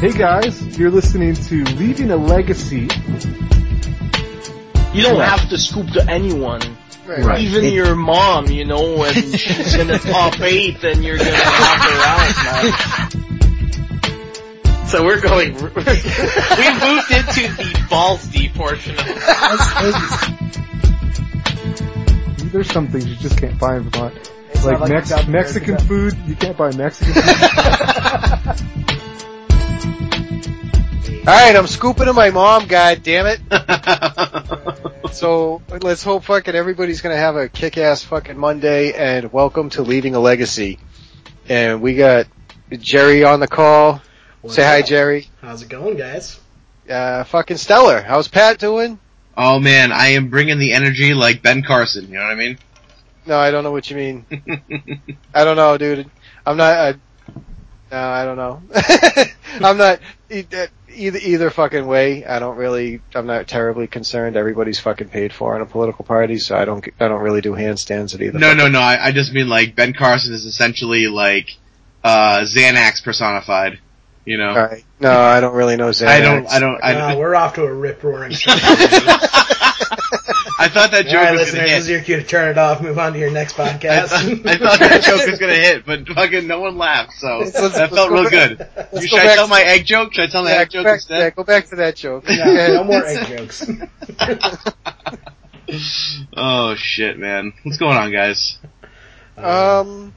Hey guys, you're listening to Leaving a Legacy. You don't have to scoop to anyone. Right. Even your mom, you know, when she's in the top eight, then you're gonna help her out, man. So we're going, we moved into the balls deep portion of There's some things you just can't buy in Vermont. It's Like, not Mex- Mexican food, you can't buy Mexican food. Alright, I'm scooping to my mom, god damn it. So, let's hope fucking everybody's gonna have a kick-ass fucking Monday and welcome to Leaving a Legacy. And we got Jerry on the call. What's Say hi. Jerry. How's it going, guys? Uh, fucking stellar. How's Pat doing? Oh man, I am bringing the energy like Ben Carson. You know what I mean? No, I don't know what you mean. I don't know, dude. I'm not, I, no, I don't know. I'm not, uh, either, either fucking way, I don't really, I'm not terribly concerned. Everybody's fucking paid for in a political party, so I don't, I don't really do handstands at either. No, no, no. I, I just mean like Ben Carson is essentially like uh Xanax personified. You know? Alright. No, I don't really know Xanax. I don't. I don't. I, Uh, we're off to a rip roaring start. I thought that joke Alright, was gonna this is hit. your cue to turn it off. Move on to your next I podcast. thought, I thought that joke was gonna hit, but fucking no one laughed, so Let's- let's- that let's felt real back- good. let's You, go should I back tell to- my egg joke? Should I tell my Yeah, egg go joke back, instead? yeah, go back to that joke. Yeah, no more egg jokes. Oh shit, man. What's going on, guys? Um,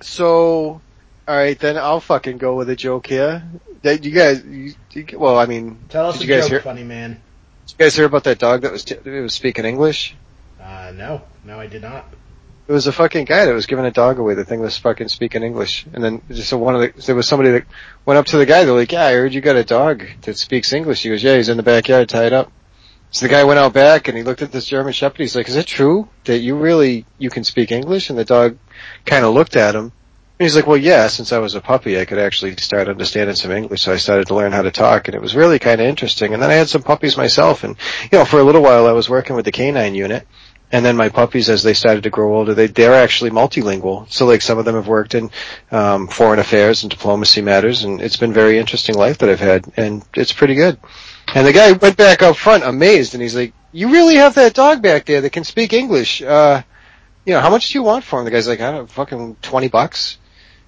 so, alright, then I'll fucking go with a joke here. That you guys, you, you, well, I mean, Tell us did a you guys joke, hear, funny man. did you guys hear about that dog that was, t- was speaking English? Uh, no, no, I did not. It was a fucking guy that was giving a dog away. The thing was fucking speaking English. And then just so one of the, there was somebody that went up to the guy. They're like, yeah, I heard you got a dog that speaks English. He goes, yeah, he's in the backyard tied up. So the guy went out back and he looked at this German Shepherd. He's like, is it true that you really, you can speak English? And the dog kind of looked at him. He's like, well, yeah, since I was a puppy, I could actually start understanding some English. So I started to learn how to talk and it was really kind of interesting. And then I had some puppies myself. And, you know, for a little while I was working with the canine unit. And then my puppies, as they started to grow older, they, they're actually multilingual. So like some of them have worked in, um, foreign affairs and diplomacy matters and it's been very interesting life that I've had and it's pretty good. And the guy went back up front amazed and he's like, you really have that dog back there that can speak English. Uh, you know, how much do you want for him? The guy's like, I don't know, fucking 20 bucks.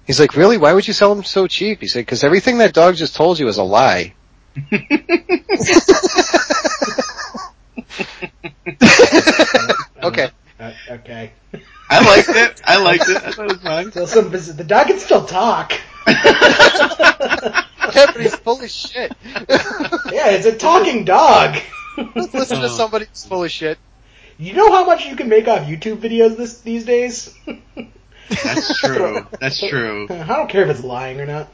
He's like, really? Why would you sell him so cheap? He said, cause everything that dog just told you is a lie. okay. Uh, okay. I liked it. I liked it. I thought it was fine. Still some, the dog can still talk. Yeah, but he's full of shit. Yeah, it's a talking dog. Let's listen to somebody who's full of shit. You know how much you can make off YouTube videos this these days? That's true. That's true. I don't care if it's lying or not.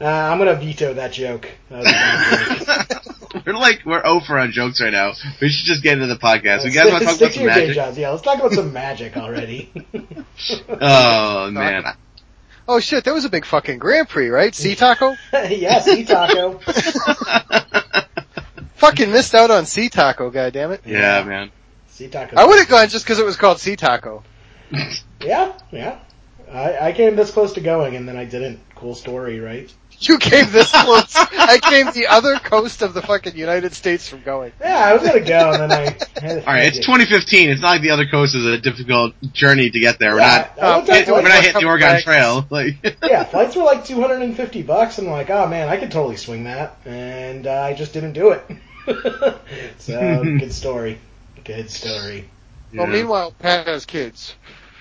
Uh, I'm gonna veto that joke. That was a bad joke. we're like we're over on jokes right now. We should just get into the podcast. You guys want to talk about to some magic? jobs. Yeah, let's talk about some magic already. Oh man, Oh shit, that was a big fucking Grand Prix, right? Sea Taco? yes, sea taco. fucking missed out on Sea Taco, goddammit. yeah, man. Sea taco. I would have gone just because it was called Sea Taco. Yeah, yeah. I, I came this close to going and then I didn't. Cool story, right? You came this close. I came the other coast of the fucking United States from going. Yeah, I was gonna go and then I. All right, it's 2015. It's not like the other coast is a difficult journey to get there. We're not. I uh, at We're not hitting the Oregon Trail. Like, yeah, flights were like 250 bucks, and I'm like, oh man, I could totally swing that, and uh, I just didn't do it. so good story, good story. Well, Yeah. meanwhile, Pat has kids.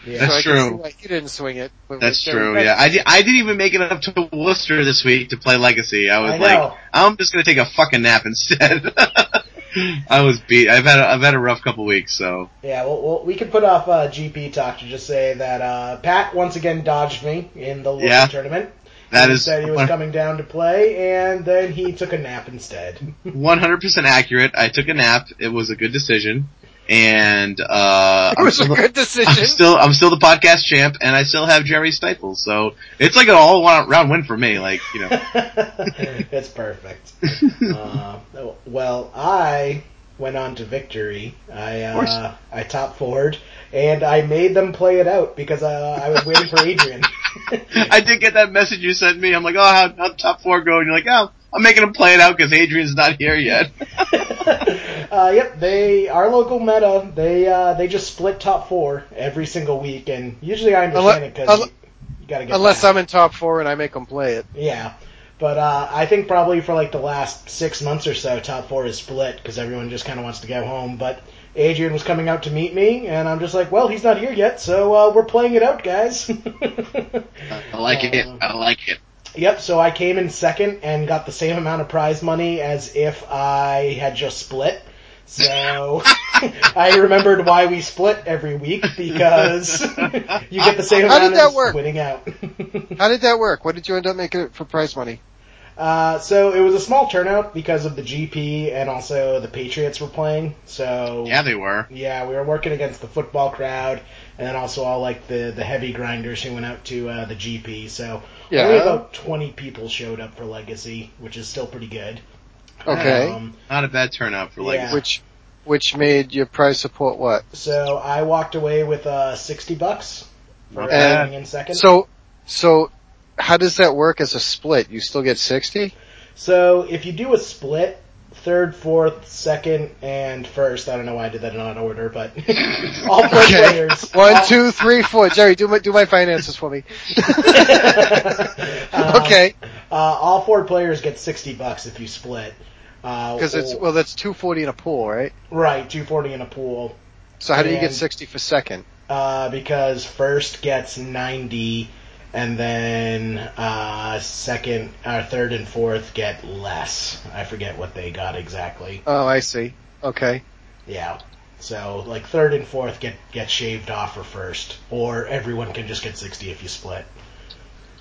Yeah. That's so I true. Can see why he didn't swing it. but That's true. Jerry Yeah, I, di- I didn't even make it up to Worcester this week to play Legacy. I was I like. I'm just gonna take a fucking nap instead. I was beat. I've had a, I've had a rough couple weeks, so Yeah, well, well we could put off uh, GP talk to just say that uh, Pat once again dodged me in the local Yeah. tournament. that he is said he was coming down to play, and then he took a nap instead. 100% accurate. I took a nap. It was a good decision, and uh, It was a I'm still, good I'm decision. still I'm still the podcast champ, and I still have Jerry Staples. So it's like an all round win for me. Like you know, it's perfect. uh, well, I went on to victory. I uh, I top forward, and I made them play it out because uh, I was waiting for Adrian. I did get that message you sent me. I'm like, oh, how how top four going? You're like, oh, I'm making him play it out because Adrian's not here yet. uh, yep, they our local meta. They uh, they just split top four every single week, and usually I understand it because you, you got to get Unless. I'm in top four and I make them play it. Yeah. But uh, I think probably for like the last six months or so, top four is split because everyone just kind of wants to go home. But Adrian was coming out to meet me, and I'm just like, well, he's not here yet, so uh, we're playing it out, guys. I like it. I like it. yep. So I came in second and got the same amount of prize money as if I had just split. So I remembered why we split every week because you get the same How amount did that as work? winning out. How did that work? What did you end up making it for prize money? Uh, so it was a small turnout because of the GP and also the Patriots were playing. So Yeah, they were. yeah, we were working against the football crowd and then also all like the the heavy grinders who went out to uh, the GP. So Yeah. only about twenty people showed up for Legacy, which is still pretty good. Okay. Um, Not a bad turnout for like. Yeah. Which, which made your prize support what? so I walked away with uh, sixty bucks for Not bad. coming in second. So, so, how does that work as a split? You still get 60? So if you do a split, third, fourth, second, and first, I don't know why I did that in odd order, but all four Okay. players. One, all- two, three, four. Jerry, do my, do my finances for me. Uh, okay. Uh, all four players get sixty bucks if you split. Uh, Because it's, well, that's 240 in a pool, right? right, two forty in a pool. So how do you get 60 for second? Uh, because first gets ninety, and then uh, second, uh, third, and fourth get less. I forget what they got exactly. Oh, I see. Okay. Yeah. So like third and fourth get get shaved off for first, or everyone can just get sixty if you split.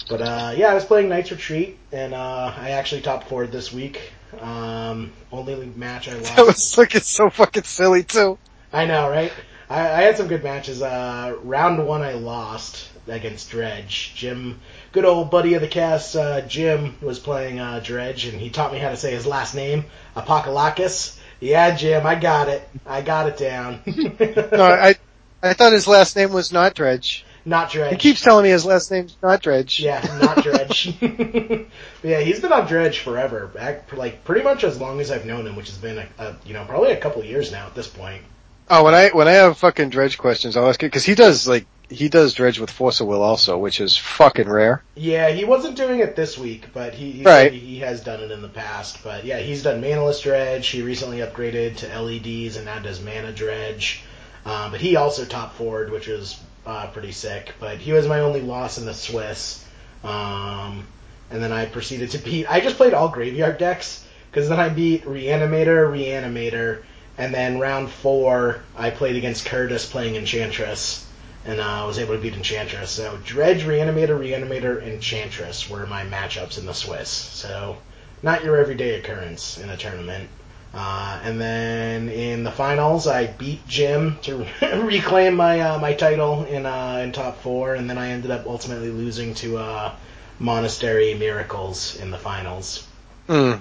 But uh, yeah, I was playing Knights Retreat, and uh, I actually top four this week. Um, only match I lost. That was looking so fucking silly too. I know, right? I, I had some good matches. Uh, round one I lost against Dredge. Jim, good old buddy of the cast, uh, Jim was playing uh, Dredge, and he taught me how to say his last name, Apokalakis. Yeah, Jim, I got it. I got it down. No, I, I thought his last name was not Dredge. Not Dredge. He keeps telling me his last name's not Dredge. Yeah, not Dredge. yeah, he's been on Dredge forever. Back for like pretty much as long as I've known him, which has been a, a you know probably a couple of years now at this point. Oh, when I when I have fucking Dredge questions, I'll ask it because he does like he does Dredge with Force of Will also, which is fucking rare. Yeah, he wasn't doing it this week, but he he, Right. he he has done it in the past. But yeah, he's done Manaless Dredge. He recently upgraded to LEDs and now does Mana Dredge. Um, but he also top forward, which is uh, pretty sick. But he was my only loss in the Swiss. Um, and then I proceeded to beat. I just played all graveyard decks because then I beat Reanimator, Reanimator, and then round four I played against Curtis playing Enchantress, and uh, I was able to beat Enchantress. So Dredge, Reanimator, Reanimator, Enchantress were my matchups in the Swiss. So not your everyday occurrence in a tournament. Uh, and then in the finals, I beat Jim to reclaim my uh, my title in uh, in top four, and then I ended up ultimately losing to uh, Monastery Miracles in the finals, Mm.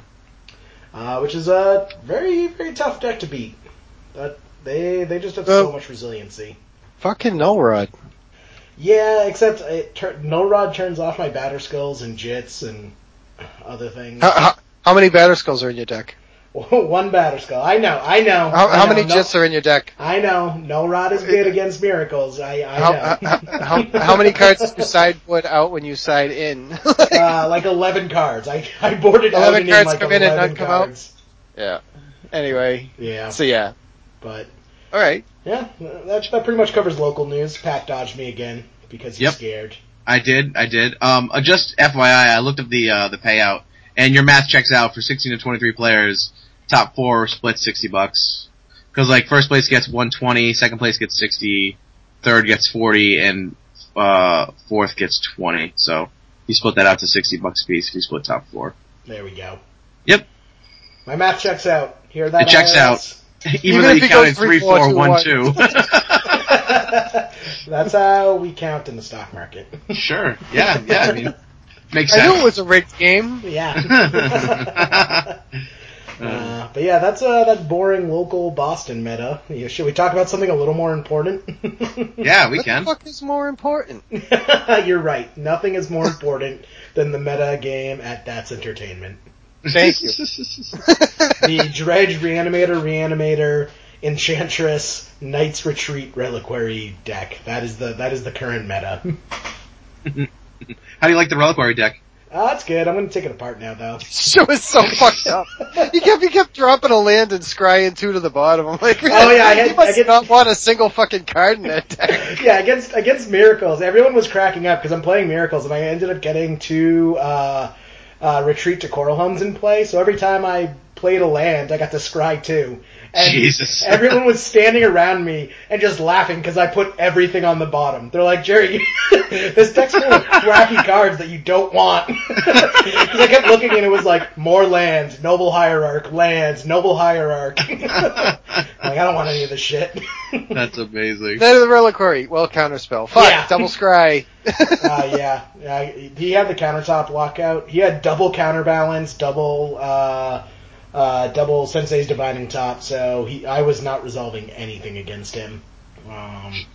uh, which is a very very tough deck to beat. But they they just have so much resiliency. Fucking null rod. Yeah, except it tur- Null Rod turns off my Batterskulls and jits and other things. How, how, how many Batterskulls are in your deck? One Batterskull. I know. I know. How, I how know, many no, jits are in your deck? I know. Null Rod is good against miracles. I, I How, know. how, how, how many cards do you sideboard out when you side in? uh, like 11 cards. I, I boarded 11 out and cards like come in and 11 none come out? yeah. Anyway, Yeah, so yeah. but All right. yeah, that, that pretty much covers local news. Pat dodged me again because he's Yep. scared. I did, I did. Um, uh, just FYI, I looked up the uh, the payout, and your math checks out for 16 to 23 players. Top four split 60 bucks. Because like first place gets 120, second place gets 60, third gets 40, and uh, fourth gets 20. So you split that out to 60 bucks a piece if you split top four. There we go. Yep. My math checks out. Hear that? It checks IRS? Even, Even though you he counted goes three, three, four, four, two, one, one. two. That's how we count in the stock market. sure. Yeah. Yeah. I mean, makes I knew it was a rigged game. yeah. Uh, but yeah, that's uh, that boring local Boston meta. Should we talk about something a little more important? yeah, we What can. the fuck is more important? You're right. Nothing is more important than the meta game at That's Entertainment. Thank you. the Dredge, Reanimator, Reanimator, Enchantress, Knight's Retreat, Reliquary deck. That is the that is the current meta. How do you like the reliquary deck? Oh, that's good. I'm gonna take it apart now, though. Shit was so fucked up. He kept he kept dropping a land and scrying two to the bottom. I'm like, Oh, yeah, I he had- must I get- not want a single fucking card in that deck. yeah, against against Miracles, everyone was cracking up because I'm playing Miracles, and I ended up getting two uh, uh, Retreat to Coralhelms in play. So every time I played to land, I got to scry too. And Jesus. everyone was standing around me and just laughing because I put everything on the bottom. They're like, Jerry, this deck's full of crappy cards that you don't want. Because I kept looking and it was like, more lands, Noble Hierarch, lands, Noble Hierarch. like, I don't want any of this shit. That's amazing. Then the reliquary, well counterspell. Fuck, Yeah. double scry. uh, yeah, yeah, he had the countertop lockout. He had double counterbalance, double, uh, uh, double Sensei's divining top. So he, I was not resolving anything against him. Um,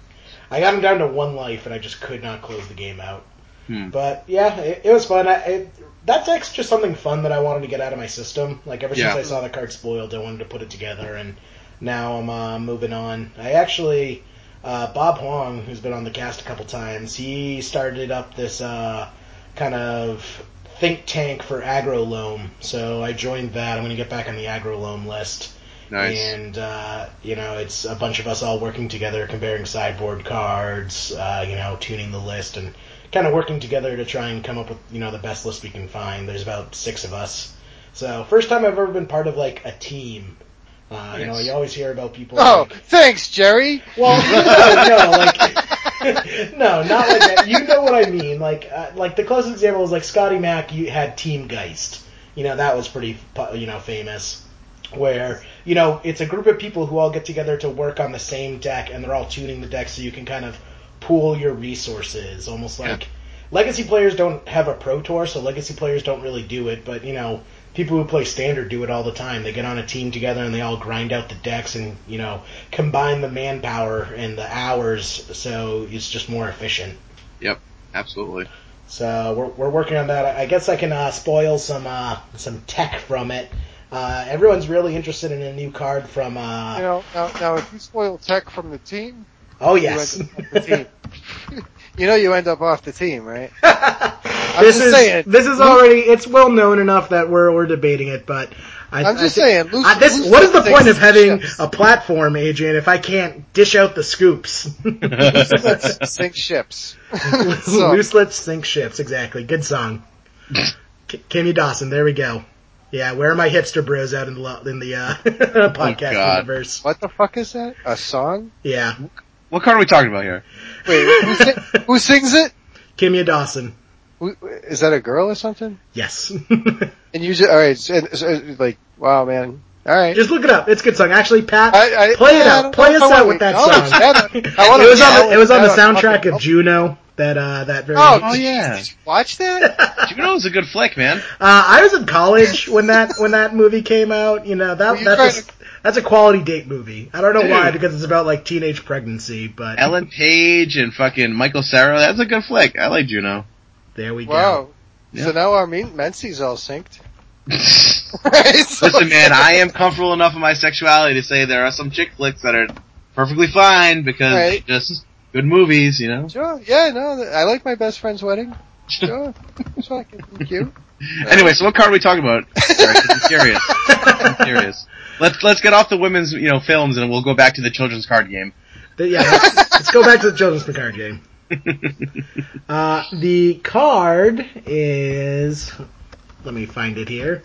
I got him down to one life, and I just could not close the game out. Hmm. But yeah, it, it was fun. I, it, that deck's just something fun that I wanted to get out of my system. Like ever Yeah. since I saw the card spoiled, I wanted to put it together, and now I'm uh, moving on. I actually, uh, Bob Huang, who's been on the cast a couple times, he started up this uh, kind of think tank for aggro loam. So I joined that. I'm going to get back on the aggro loam list. Nice. And, uh, you know, it's a bunch of us all working together, comparing sideboard cards, uh, you know, tuning the list, and kind of working together to try and come up with, you know, the best list we can find. There's about six of us. So, first time I've ever been part of, like, a team. Uh, You know, you always hear about people. Oh, like- thanks, Jerry. well, no, no, like, no, not like that. You know what I mean? Like, uh, like the closest example is like Scotty Mack. You had Team Geist. You know that was pretty, you know, famous. Where you know it's a group of people who all get together to work on the same deck, and they're all tuning the deck so you can kind of pool your resources. Almost like legacy players don't have a pro tour, so legacy players don't really do it. But you know, people who play standard do it all the time. They get on a team together and they all grind out the decks and you know combine the manpower and the hours, so it's just more efficient. Yep. Absolutely. So we're, we're working on that. I guess I can uh, spoil some uh, some tech from it. Uh, everyone's really interested in a new card from. Uh, You know, now, now if you spoil tech from the team, oh you yes. end up off the team. you know you end up off the team, right? I'm this is saying. this is already it's well known enough that we're we're debating it, but I, I'm just I saying, loose- I- this, loose what is the point of having ships. a platform, Adrian, if I can't dish out the scoops? Let's sink ships. So- Loose lips sink ships. Exactly. Good song. K- Kimya Dawson. There we go. Yeah, where are my hipster bros out in the lo- in the uh, podcast God. universe? What the fuck is that? A song? Yeah, What card are we talking about here? Wait, who, sing, who sings it? Kimya Dawson. Who, is that a girl or something? Yes. And you just, alright, so, so, like, wow man. Alright. Just look it up. It's a good song. Actually, Pat, I, I, play it yeah, I out. Play know us out with that song. that. I wanna it was on the, it was on the soundtrack of Juno. That uh that very. Oh, Oh, yeah. Watch that? Juno Juno's a good flick, man. Uh, I was in college when that when that movie came out. You know Were that you that's a, that's a quality date movie. I don't know why because it's about like teenage pregnancy, but Ellen Page and fucking Michael Cera. That's a good flick. I like Juno. There we go. Wow. Yeah. So now our men- Mency's all synced. Right? Listen, man, I am comfortable enough in my sexuality to say there are some chick flicks that are perfectly fine because Right. they're just good movies, you know. Sure. Yeah, no, I like my best friend's wedding. Sure. It's fucking cute. Anyway, so what card are we talking about? Sorry, 'cause I'm curious. I'm curious. Let's let's get off the women's you know films and we'll go back to the children's card game. go. Yeah, let's, let's go back to the children's card game. Uh, the card is. Let me find it here.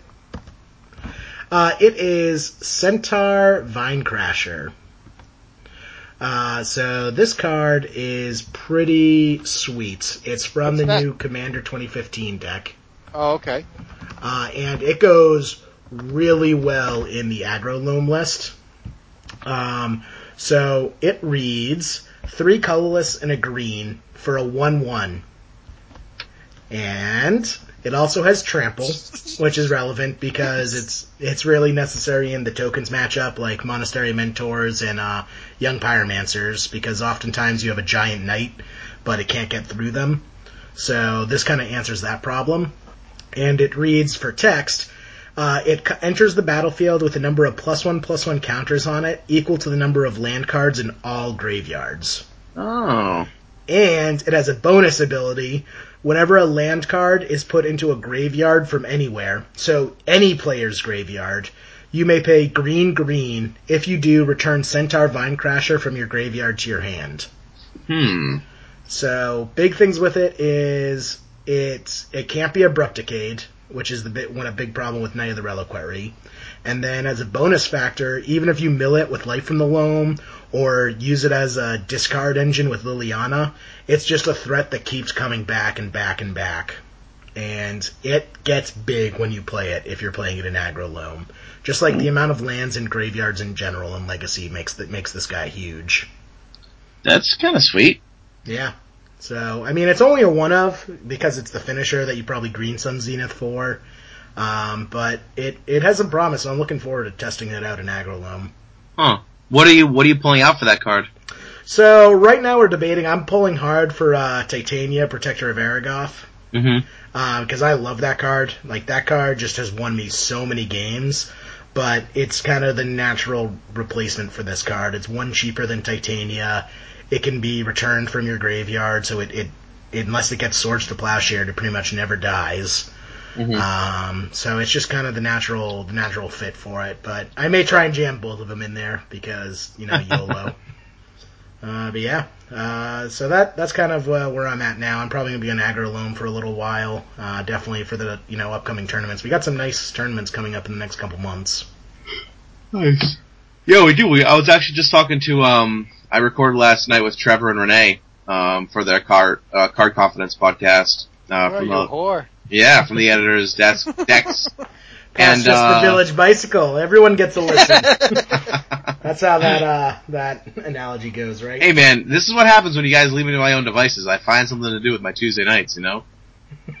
Uh, it is Centaur Vinecrasher. Uh, so this card is pretty sweet. It's from What's the that? new Commander 2015 deck. Oh, okay. Uh, and it goes really well in the aggro loam list. Um, so it reads three colorless and a green for a one-one, and it also has trample, which is relevant because it's it's really necessary in the tokens matchup like monastery mentors and uh, young pyromancers because oftentimes you have a giant knight, but it can't get through them. So this kind of answers that problem and it reads for text, Uh, it co- enters the battlefield with a number of plus one plus one counters on it, equal to the number of land cards in all graveyards. Oh. And it has a bonus ability whenever a land card is put into a graveyard from anywhere, so any player's graveyard, you may pay green green. If you do, return Centaur Vinecrasher from your graveyard to your hand. Hmm. So big things with it is it's it can't be abrupt decayed, which is the bit one a big problem with Knight of the Reliquary. And then as a bonus factor, even if you mill it with Life from the Loam or use it as a discard engine with Liliana, it's just a threat that keeps coming back and back and back. And it gets big when you play it if you're playing it in aggro loam. Just like the amount of lands in graveyards in general in Legacy makes that makes this guy huge. That's kind of sweet. Yeah. So, I mean, it's only a one of because it's the finisher that you probably Green Sun Zenith for. Um, but it, it has some promise. So I'm looking forward to testing it out in aggro loam. Huh. What are you What are you pulling out for that card? So right now we're debating. I'm pulling hard for uh, Titania, Protector of Argoth, Mm-hmm. because I love that card. Like that card just has won me so many games. But it's kind of the natural replacement for this card. It's one cheaper than Titania. It can be returned from your graveyard, so it, it, it unless it gets Swords to Plowshare, it pretty much never dies. Mhm. Um, so it's just kind of the natural, the natural fit for it. But I may try and jam both of them in there because you know YOLO. uh, but yeah, uh, so that that's kind of uh, where I'm at now. I'm probably gonna be on aggro loam for a little while. Uh, definitely for the you know upcoming tournaments. We got some nice tournaments coming up in the next couple months. Nice. Yeah, we do. We, I was actually just talking to, um, I recorded last night with Trevor and Renee, um, for their card, uh, Card Confidence podcast. Uh, Oh, from you the, whore. yeah, from the editor's desk, decks. That's And, just uh, the village bicycle. Everyone gets a listen. That's how that uh that analogy goes, right? hey man, this is what happens when you guys leave me to my own devices. I find something to do with my Tuesday nights, you know?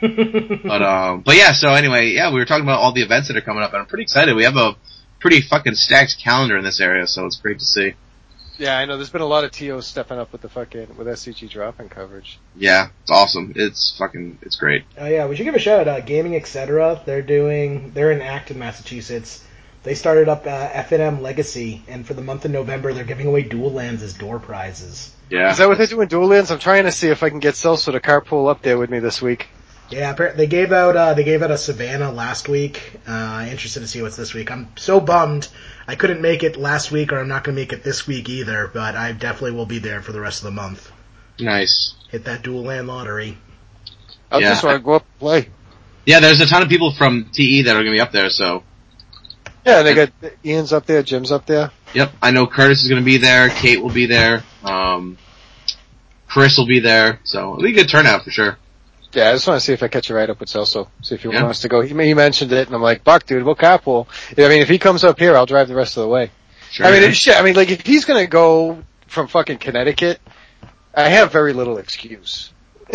But, um, but yeah, so anyway, yeah, we were talking about all the events that are coming up and I'm pretty excited. We have a pretty fucking stacked calendar in this area, so it's great to see. Yeah, I know. There's been a lot of TOs stepping up with the fucking with SCG dropping coverage. Yeah, it's awesome. It's fucking, it's great. Oh yeah, we should give a shout out. Uh, Gaming Etc. They're doing. They're in Acton, Massachusetts. They started up uh, FNM Legacy, and for the month of November, they're giving away dual lands as door prizes. Yeah. Is that what they're doing? Dual lands? I'm trying to see if I can get Celso to carpool up there with me this week. Yeah, they gave out uh, they gave out a Savannah last week. Uh, interested to see what's this week. I'm so bummed I couldn't make it last week, or I'm not going to make it this week either. But I definitely will be there for the rest of the month. Nice. Hit that dual land lottery. I Yeah. just want to go up and play. Yeah, there's a ton of people from TE that are gonna be up there, so. Yeah, they got Ian's up there, Jim's up there. Yep, I know Curtis is gonna be there, Kate will be there, um, Chris will be there, so it'll be a good turnout for sure. Yeah, I just want to see if I catch a ride up with Celso. See if he Yeah. wants to go. He, he mentioned it, and I'm like, Buck, dude, we'll carpool. I mean, if he comes up here, I'll drive the rest of the way. Sure. I mean, it's shit. I mean, like, if he's gonna go from fucking Connecticut, I have very little excuse.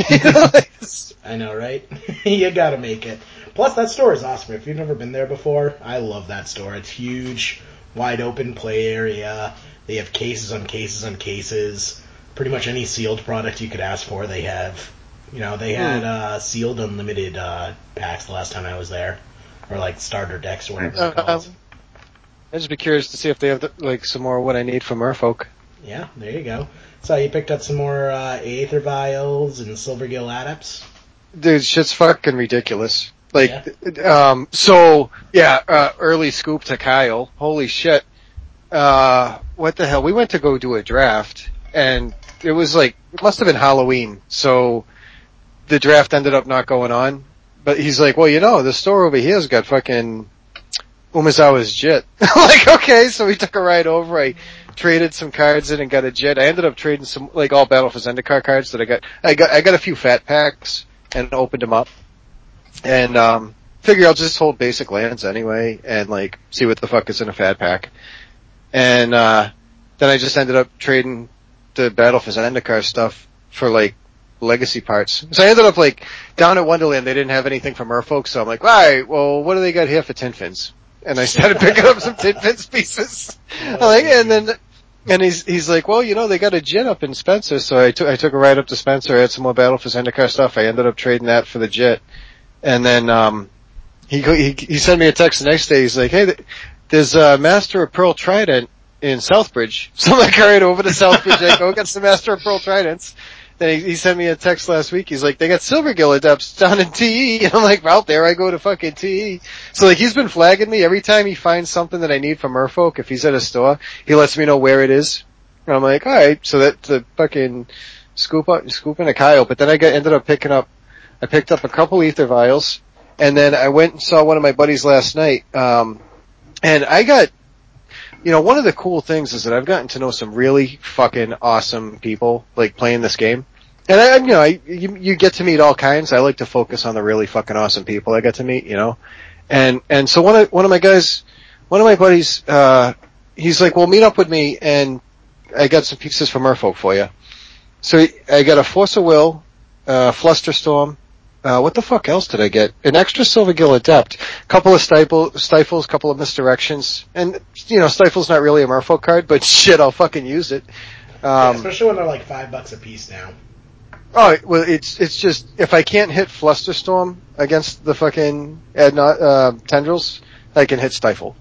You know, like, it's- I know, right? you gotta make it. Plus, that store is awesome. If you've never been there before, I love that store. It's huge, wide open play area. They have cases on cases on cases. Pretty much any sealed product you could ask for, they have. You know, they had uh, sealed unlimited uh, packs the last time I was there, or like starter decks or whatever they're Uh, called. I'd just be curious to see if they have the, like some more of what I need from Merfolk. Yeah, there you go. So you picked up some more uh, Aether Vials and Silvergill Adepts. Dude, shit's fucking ridiculous. Like, um, so yeah, uh, early scoop to Kyle. Holy shit. Uh, what the hell? We went to go do a draft, and it was like it must have been Halloween. So the draft ended up not going on. But he's like, well, you know, the store over here's got fucking Umezawa's Jit. like, okay, so we took a ride over. I traded some cards in and got a Jit. I ended up trading some like all Battle for Zendikar cards that I got. I got I got a few fat packs and opened them up. And um figure I'll just hold basic lands anyway and like see what the fuck is in a fat pack. And uh then I just ended up trading the Battle for Zendikar stuff for like legacy parts. So I ended up like down at Wonderland they didn't have anything for Merfolk, so I'm like, alright, well what do they got here for tin fins? And I started picking up some tin fins pieces. I'm like, and then and he's he's like, well, you know, they got a gin up in Spencer, so I took I took a ride up to Spencer, I had some more Battle for Zendikar stuff. I ended up trading that for the jet, and then um, he go, he he sent me a text the next day. He's like, "Hey, th- there's a Master of Pearl Trident in Southbridge." So I'm like, over to Southbridge. I go get some Master of Pearl Tridents." Then he, he sent me a text last week. He's like, "They got Silvergill Adepts down in TE." And I'm like, "Well, there I go to fucking TE." So like, he's been flagging me every time he finds something that I need from Merfolk. If he's at a store, he lets me know where it is. And I'm like, "All right." So that the fucking scoop up, scooping a Kyle. But then I got ended up picking up. I picked up a couple Aether Vials. And then I went and saw one of my buddies last night, um, and I got, you know, one of the cool things is that I've gotten to know some really fucking awesome people, like playing this game. And I, you know, I, you, you get to meet all kinds. I like to focus on the really fucking awesome people I got to meet, you know. And, and so one of, one of my guys, one of my buddies, uh, he's like, well, meet up with me and I got some pieces from Merfolk for you. So I got a Force of Will, uh, Flusterstorm, uh, what the fuck else did I get? An extra Silvergill Adept, couple of stifle, stifles, couple of misdirections, and you know, stifle's not really a Merfolk card, but shit, I'll fucking use it. Yeah, Um, especially when they're like five bucks a piece now. oh, well, it's it's just if I can't hit Flusterstorm against the fucking Adno- uh, tendrils, I can hit stifle.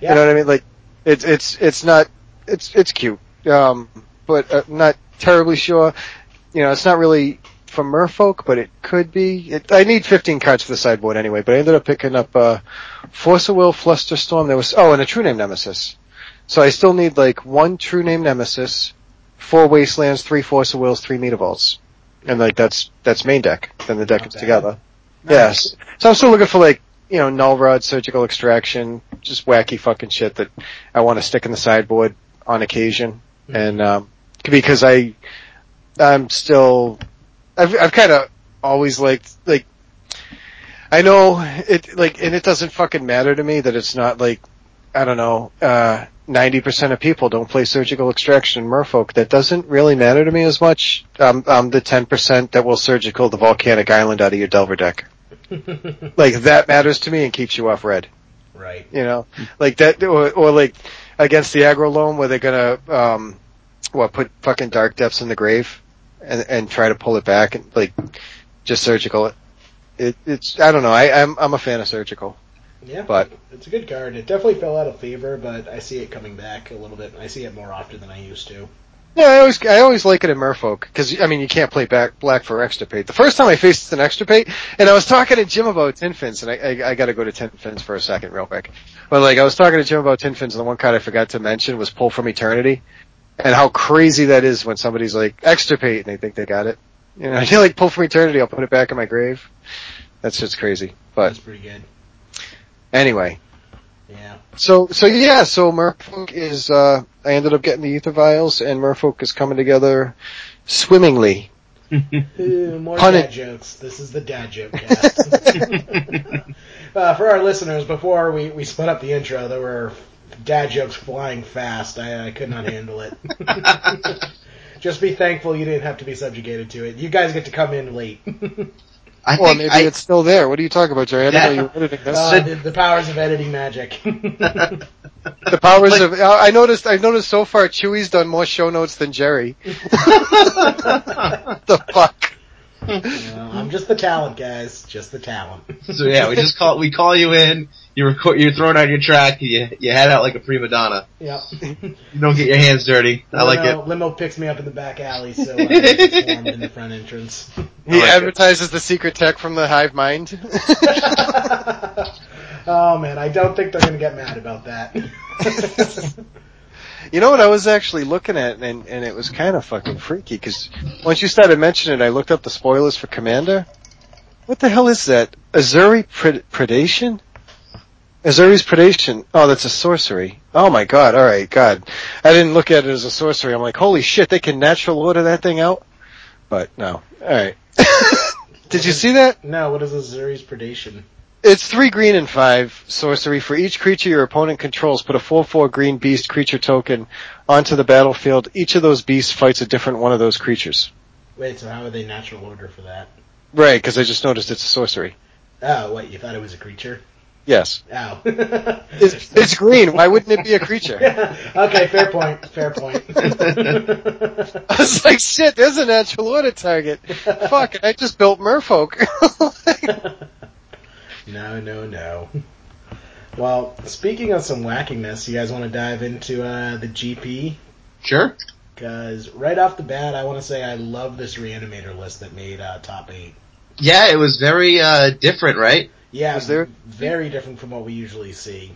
Yeah. You know what I mean? Like, it's it's it's not it's it's cute, um, but uh, not terribly sure. You know, it's not really from Merfolk, but it could be. It, I need 15 cards for the sideboard anyway, but I ended up picking up uh, Force of Will, Flusterstorm. There was oh, and a True Name Nemesis. So I still need like one True Name Nemesis, four Wastelands, three Force of Wills, three Mutavaults, and like that's that's main deck. Then the deck Not is bad. together. Yes. So I'm still looking for like, you know, null rod, surgical extraction, just wacky fucking shit that I want to stick in the sideboard on occasion. Mhm. And, um, because I, I'm still, I've, I've kind of always liked, like, I know it, like, and it doesn't fucking matter to me that it's not like, I don't know, uh, 90% of people don't play surgical extraction in Merfolk. That doesn't really matter to me as much. I'm, I'm the 10% that will surgical the volcanic island out of your Delver deck. Like that matters to me and keeps you off red. right. You know, like that, or, or like against the aggro loam where they're gonna, um, what, put fucking dark depths in the grave and, and try to pull it back and like just surgical it. It, it's, I don't know, I, I'm, I'm a fan of surgical. Yeah, But- it's a good card. It definitely fell out of favor, but I see it coming back a little bit. I see it more often than I used to. Yeah, I always, I always like it in Merfolk, cause, I mean, you can't play back, black for extirpate. The first time I faced an extirpate, and I was talking to Jim about tin fins, and I, I, I gotta go to tin fins for a second real quick. But like, I was talking to Jim about tin fins, and the one card I forgot to mention was Pull from Eternity, and how crazy that is when somebody's like, extirpate, and they think they got it. You know, I feel like Pull from Eternity, I'll put it back in my grave. That's just crazy. But That's pretty good. anyway, Yeah. so, so yeah, so Merfolk is, uh, I ended up getting the Aether Vials and Merfolk is coming together swimmingly. Ooh, more Pun dad it- jokes. This is the dad joke cast. uh, for our listeners, before we, we split up the intro, there were dad jokes flying fast. I, I could not handle it. Just be thankful you didn't have to be subjugated to it. You guys get to come in late. I Well, think maybe I, it's still there. What are you talking about, Jerry? I didn't know you were editing this. Uh, the, the powers of editing magic. the powers of, I noticed, I've noticed so far Chewie's done more show notes than Jerry. the fuck? Uh, I'm just the talent, guys. Just the talent. so yeah, we just call we call you in. You record. You're throwing out your track. You you head out like a prima donna. Yep. You don't get your hands dirty. I like limo, it. Limo picks me up in the back alley, so uh, it's warmed in the front entrance. He like it. advertises the secret tech from the hive mind. oh man, I don't think they're gonna get mad about that. You know what I was actually looking at, and, and it was kind of fucking freaky, because once you started mentioning it, I looked up the spoilers for Commander. What the hell is that? Ezuri Pred- Predation? Ezuri's Predation. Oh, that's a sorcery. Oh my god, alright, god. I didn't look at it as a sorcery. I'm like, holy shit, they can natural order that thing out? But no. Alright. Did you see that? no, what is Ezuri's predation? It's three green and five sorcery. For each creature your opponent controls, put a 4-4 green beast creature token onto the battlefield. Each of those beasts fights a different one of those creatures. Wait, so how are they natural order for that? Right, because I just noticed it's a sorcery. Oh, wait, you thought it was a creature? Yes. Oh. It's, it's green. Why wouldn't it be a creature? okay, fair point, fair point. I was like, shit, there's a natural order target. Fuck, I just built Merfolk. No, no, no. Well, speaking of some wackiness, you guys want to dive into uh, the GP? Sure. Because right off the bat, I want to say I love this reanimator list that made uh, top eight. Yeah, it was very uh, different, right? Yeah, Was there- very different from what we usually see.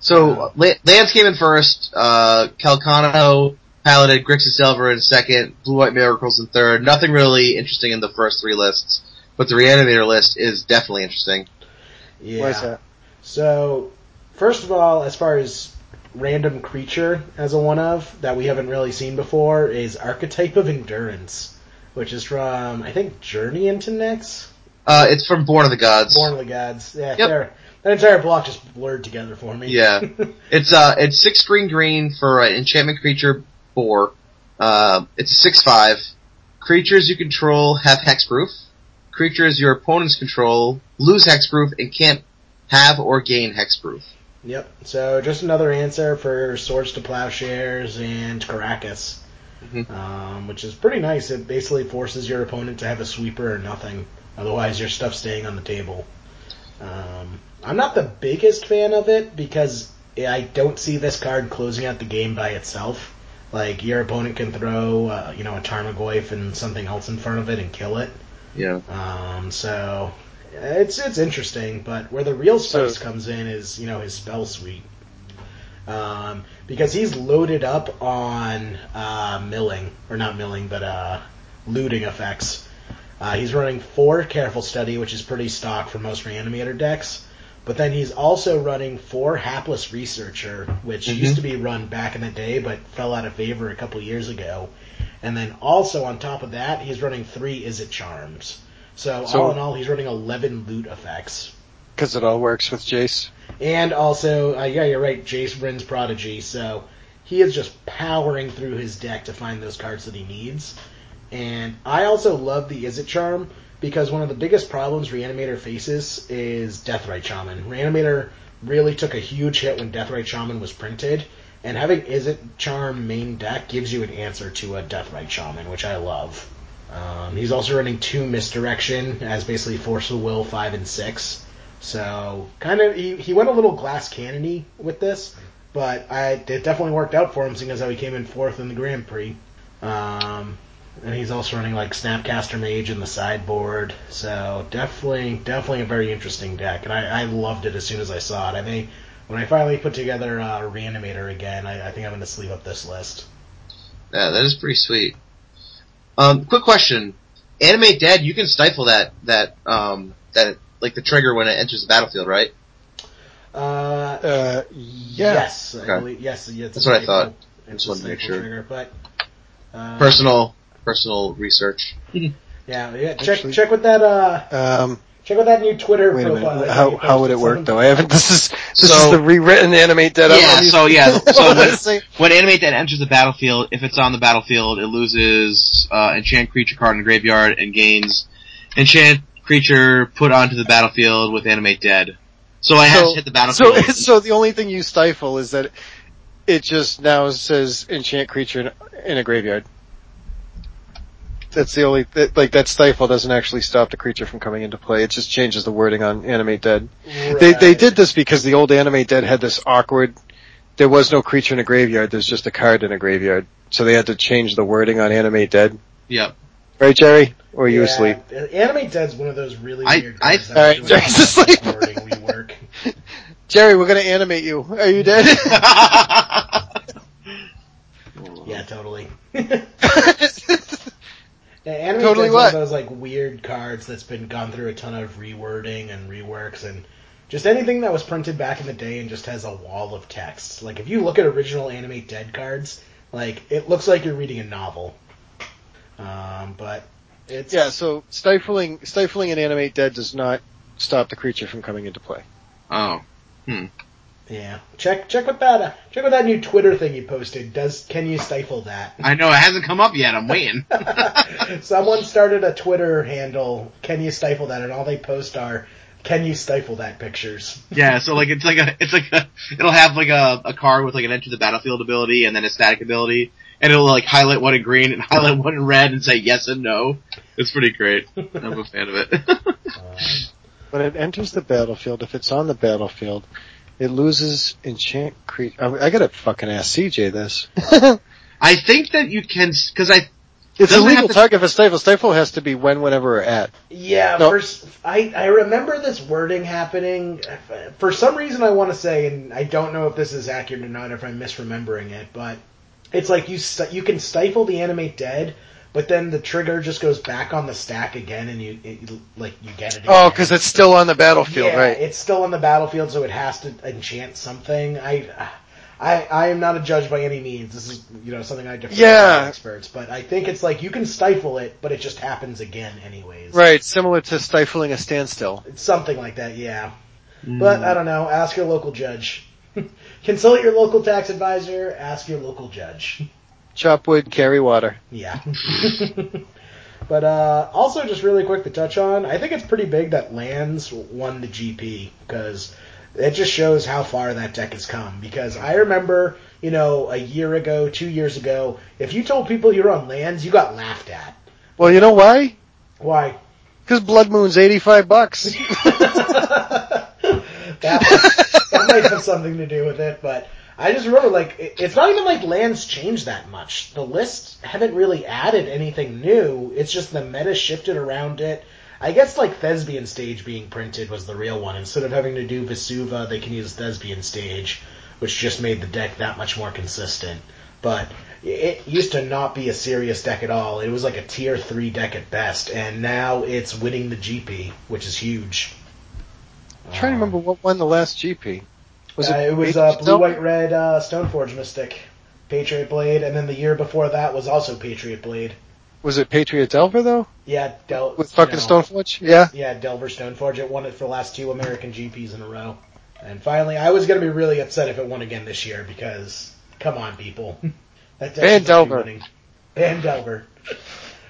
So La- Lance came in first. Uh, Calcano piloted Grixis Delver in second. Blue White Miracles in third. Nothing really interesting in the first three lists, but the Reanimator list is definitely interesting. Yeah. Why that? So, first of all, as far as random creature as a one of that we haven't really seen before is Archetype of Endurance, which is from I think Journey into Nyx. Uh, it's from Born of the Gods. Born of the Gods. Yeah, Yep. That entire block just blurred together for me. Yeah. It's uh, it's six green green for an enchantment creature four. Uh, it's a six five. Creatures you control have hexproof. Creatures your opponents control lose hexproof and can't have or gain hexproof. Yep. So just another answer for Swords to Plowshares and Karakas, Mhm. um, which is pretty nice. It basically forces your opponent to have a sweeper or nothing. Otherwise, your stuff's staying on the table. Um, I'm not the biggest fan of it because I don't see this card closing out the game by itself. Like your opponent can throw, uh, you know, a Tarmogoyf and something else in front of it and kill it. Yeah. Um, so it's it's interesting, but where the real spice So- comes in is you know his spell suite, um, because he's loaded up on uh, milling or not milling, but uh, looting effects. Uh, he's running four careful study, which is pretty stock for most reanimator decks. But then he's also running four hapless researcher, which Mhm. used to be run back in the day, but fell out of favor a couple years ago. And then also on top of that, he's running three Izzet Charms. So, So- all in all, he's running eleven loot effects. Because it all works with Jace. And also, uh, yeah, you're right, Jace Vryn's Prodigy, so he is just powering through his deck to find those cards that he needs. And I also love the Izzet Charm because one of the biggest problems Reanimator faces is Deathrite Shaman. Reanimator really took a huge hit when Deathrite Shaman was printed, and having Izzet Charm main deck gives you an answer to a Deathrite Shaman, which I love. Um, he's also running two Misdirection as basically Force of Will 5 and 6. So, kind of, he, he went a little glass cannony with this, but I, it definitely worked out for him, seeing as how he came in fourth in the Grand Prix. Um, and he's also running like Snapcaster Mage in the sideboard, so definitely, definitely a very interesting deck, and I, I loved it as soon as I saw it. I think when I finally put together uh, Reanimator again, I, I think I'm going to sleeve up this list. Yeah, that is pretty sweet. Um, quick question. Animate Dead, you can stifle that, that, um, that, like the trigger when it enters the battlefield, right? Uh, Uh, yeah. Yes, I Okay. believe, yes, yeah, That's what I thought. It's Just a wanted to make sure. trigger, but uh, Personal, personal research. Yeah, yeah. Check Actually- check with that. Uh, Um, check with that new Twitter wait a minute. How how would it work though? I haven't. This is this So- is the rewritten animate dead. Yeah, I'm so yeah, so when, when Animate Dead enters the battlefield, if it's on the battlefield, it loses, uh, enchant creature card in the graveyard and gains enchant creature put onto the battlefield with Animate Dead. So I have So- to hit the battlefield. So, so the only thing you stifle is that it just now says enchant creature in, in a graveyard. That's the only, that, like that stifle doesn't actually stop the creature from coming into play. It just changes the wording on animate dead. They, they did this because the old animate dead had this awkward, there was no creature in a graveyard, there's just a card in a graveyard. So they had to change the wording on animate dead. yep. Right, Jerry? Or are you Yeah, asleep? Animate Dead's one of those really I- weird I- cards that Alright, do Jack's asleep. wording we work. Jerry, we're gonna animate you. Are you dead? Yeah, totally. Yeah, Animate Totally Dead's one of those like weird cards that's been gone through a ton of rewording and reworks and just anything that was printed back in the day and just has a wall of text. Like if you look at original Animate Dead cards, like it looks like you're reading a novel. Um, but it's Yeah, so stifling stifling an animate dead does not stop the creature from coming into play. oh. Yeah, check check with that uh, check with that new Twitter thing you posted. Does can you stifle that? I know, it hasn't come up yet, I'm waiting. Someone started a Twitter handle. Can you stifle that? And all they post are, "Can you stifle that?" pictures. Yeah, so like it's like a it's like a it'll have like a, a card with like an enter the battlefield ability and then a static ability, and it'll like highlight one in green and highlight one in red and say yes and no. It's pretty great. I'm a fan of it. when it enters the battlefield, if it's on the battlefield, it loses enchant creature. I, I gotta fucking ask CJ this. I think that you can because I It's Doesn't a legal to- target for stifle. Stifle has to be when, whenever, or at. Yeah, No. for, s- I, I remember this wording happening. For some reason, I want to say, and I don't know if this is accurate or not, if I'm misremembering it, but it's like you you can stifle the animate dead, but then the trigger just goes back on the stack again, and you it, like you get it. Oh, because it's still on the battlefield, yeah, right? it's still on the battlefield, so it has to enchant something. I. I, I am not a judge by any means. This is, you know, something I defer Yeah. to experts. But I think it's like you can stifle it, but it just happens again anyways. Right, similar to stifling a standstill. It's something like that, yeah. Mm. But I don't know. Ask your local judge. Consult your local tax advisor. Ask your local judge. Chop wood, carry water. Yeah. but uh, also, just really quick to touch on, I think it's pretty big that Lands won the GP because it just shows how far that deck has come. Because I remember, you know, a year ago, two years ago, if you told people you were on Lands, you got laughed at. Well, you know why? Why? Because Blood Moon's 85 bucks. that, that might have something to do with it, but I just remember like it, it's not even like lands changed that much. The lists haven't really added anything new. It's just the meta shifted around it. I guess like Thespian Stage being printed was the real one. Instead of having to do Vesuva, they can use Thespian Stage, which just made the deck that much more consistent. But it used to not be a serious deck at all. It was like a tier three deck at best, and now it's winning the GP, which is huge. I'm trying to remember um, what won the last GP. Was Uh, it? it was uh, blue, white, red uh, Stoneforge Mystic, Patriot Blade, and then the year before that was also Patriot Blade. Was it Patriot Delver though? Yeah, Del- With fucking. Stoneforge? Yeah. Yeah, Delver Stoneforge. It won it for the last two American GPs in a row. And finally, I was gonna be really upset if it won again this year because, come on, people, that deck And should not be Delver. and Delver.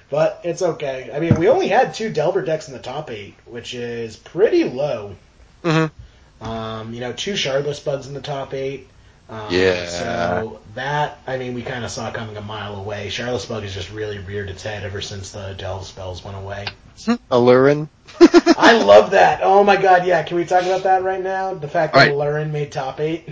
But it's okay. I mean, we only had two Delver decks in the top eight, which is pretty low. Mm-hmm. Um, you know, two Shardless Bugs in the top eight. Um, Yeah. So that, I mean, we kind of saw coming a mile away. Shardless Bug has just really reared its head ever since the Delve spells went away. Aluren. I love that. Oh my god, yeah. Can we talk about that right now? The fact that Aluren made top eight.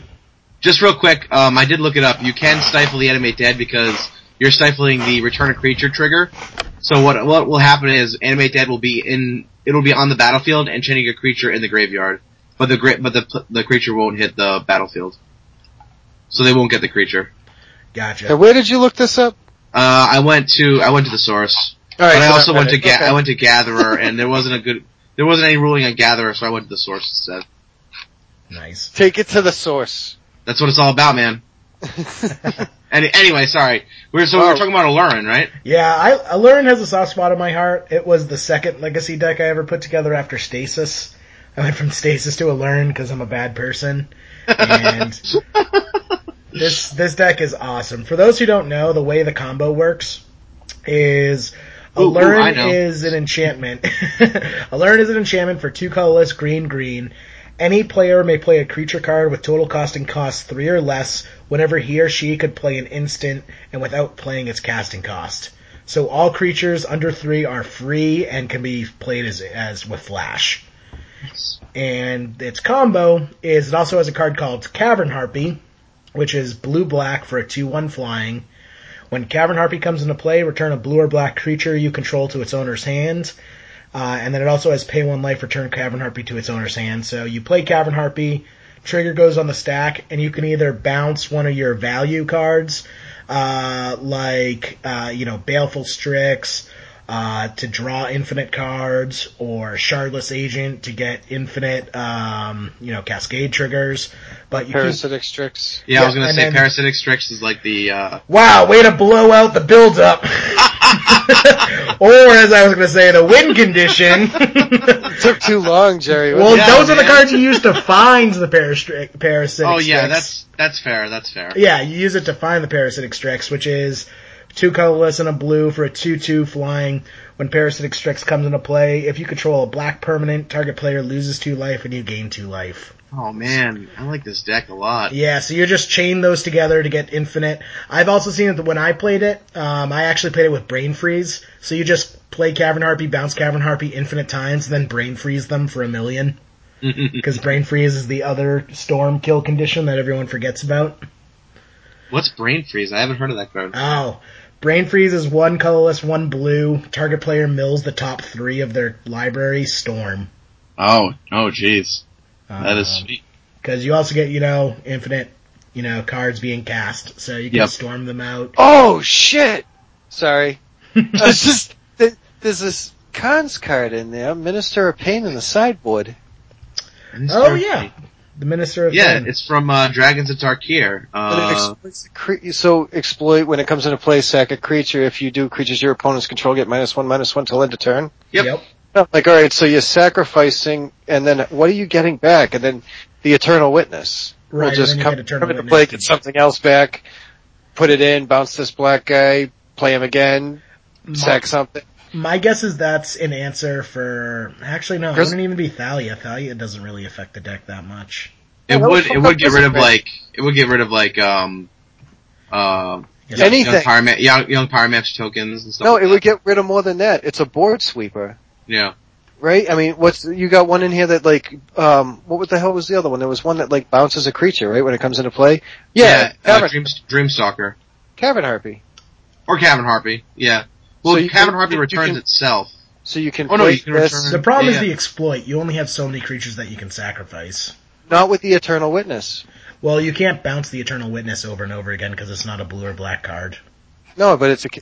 just real quick, um, I did look it up. You can stifle the animate dead because you're stifling the return a creature trigger. So what what will happen is animate dead will be in it'll be on the battlefield and chaining a creature in the graveyard, but the gra- but the the creature won't hit the battlefield, so they won't get the creature. Gotcha. And where did you look this up? Uh, I went to I went to the source, All right. but I also went to ga- okay. I went to Gatherer, and there wasn't a good there wasn't any ruling on Gatherer, so I went to the source instead. Nice. Take it to the source. That's what it's all about, man. Any, anyway, sorry. We were so we Wow. were talking about Aluren, right? Yeah, I, Aluren has a soft spot in my heart. It was the second legacy deck I ever put together after Stasis. I went from Stasis to Aluren because I'm a bad person. And this this deck is awesome. For those who don't know, the way the combo works is a ooh, Aluren is an enchantment. Aluren is an enchantment for two colorless green green. Any player may play a creature card with total costing cost three or less whenever he or she could play an instant and without playing its casting cost. So all creatures under three are free and can be played as as with flash. And its combo is it also has a card called Cavern Harpy, which is blue black for a 2-1 flying. When Cavern Harpy comes into play, return a blue or black creature you control to its owner's hand. Uh, and then it also has pay one life, return Cavern Harpy to its owner's hand. So you play Cavern Harpy, trigger goes on the stack, and you can either bounce one of your value cards, uh, like, uh, you know, Baleful Strix, uh, to draw infinite cards, or Shardless Agent to get infinite, um, you know, Cascade triggers. But you can, Parasitic Strix. Yeah, I was gonna say then- Parasitic Strix is like the uh Wow, way to blow out the build up. or as I was gonna say, the win condition. Took too long, Jerry. well, Yeah, those are the cards you use to find the parastri- parasitic Oh yeah, Strix. that's that's fair, that's fair. Yeah, you use it to find the parasitic Strix, which is two colorless and a blue for a 2-2 flying. When parasitic Strix comes into play, if you control a black permanent, target player loses two life and you gain two life. Oh man, I like this deck a lot. Yeah, so you just chain those together to get infinite. I've also seen that when I played it, um, I actually played it with Brain Freeze. So you just play Cavern Harpy, bounce Cavern Harpy infinite times, then brain freeze them for a million. Because brain freeze is the other storm kill condition that everyone forgets about. What's brain freeze? I haven't heard of that card. Oh, brain freeze is one colorless, one blue. Target player mills the top three of their library. Storm. Oh, oh, jeez, that is Um, sweet. Because you also get, you know, infinite, you know, cards being cast, so you can Yep. storm them out. Oh shit! Sorry. There's just there- there's this cons card in there, Minister of Pain in the sideboard. Oh yeah, the Minister of Yeah, Pain. it's from uh, Dragons of Tarkir. But Uh, exploits so exploit when it comes into play, sack a creature. If you do, creatures your opponents control get minus one, minus one till end of turn. Yep. No, Like, all right, so you're sacrificing, and then what are you getting back? And then the Eternal Witness Right, will just come, get Eternal come into Witness play, to- get something else back, put it in, bounce this black guy, play him again, sack something. My guess is that's an answer for. Actually, no, it wouldn't even be Thalia. Thalia doesn't really affect the deck that much. it Yeah, would it would get rid of like it would get rid of like um uh Yes. Anything. young power ma- young, Young Pyromancer tokens and stuff. No, like it that. would get rid of more than that. It's a board sweeper. yeah. Right? I mean, what's, you got one in here that like, um, what the hell was the other one? There was one that like bounces a creature, right, when it comes into play? Yeah, uh, Cavern, Dream Dreamstalker Cavern Harpy. or Cavern Harpy. Yeah. Well, So you Cavern Harpy you- you returns can- itself. So you can Oh, no, play you can this, return- The problem Yeah, is the exploit. You only have so many creatures that you can sacrifice. not with the Eternal Witness. Well, you can't bounce the Eternal Witness over and over again because it's not a blue or black card. No, but it's a, ca-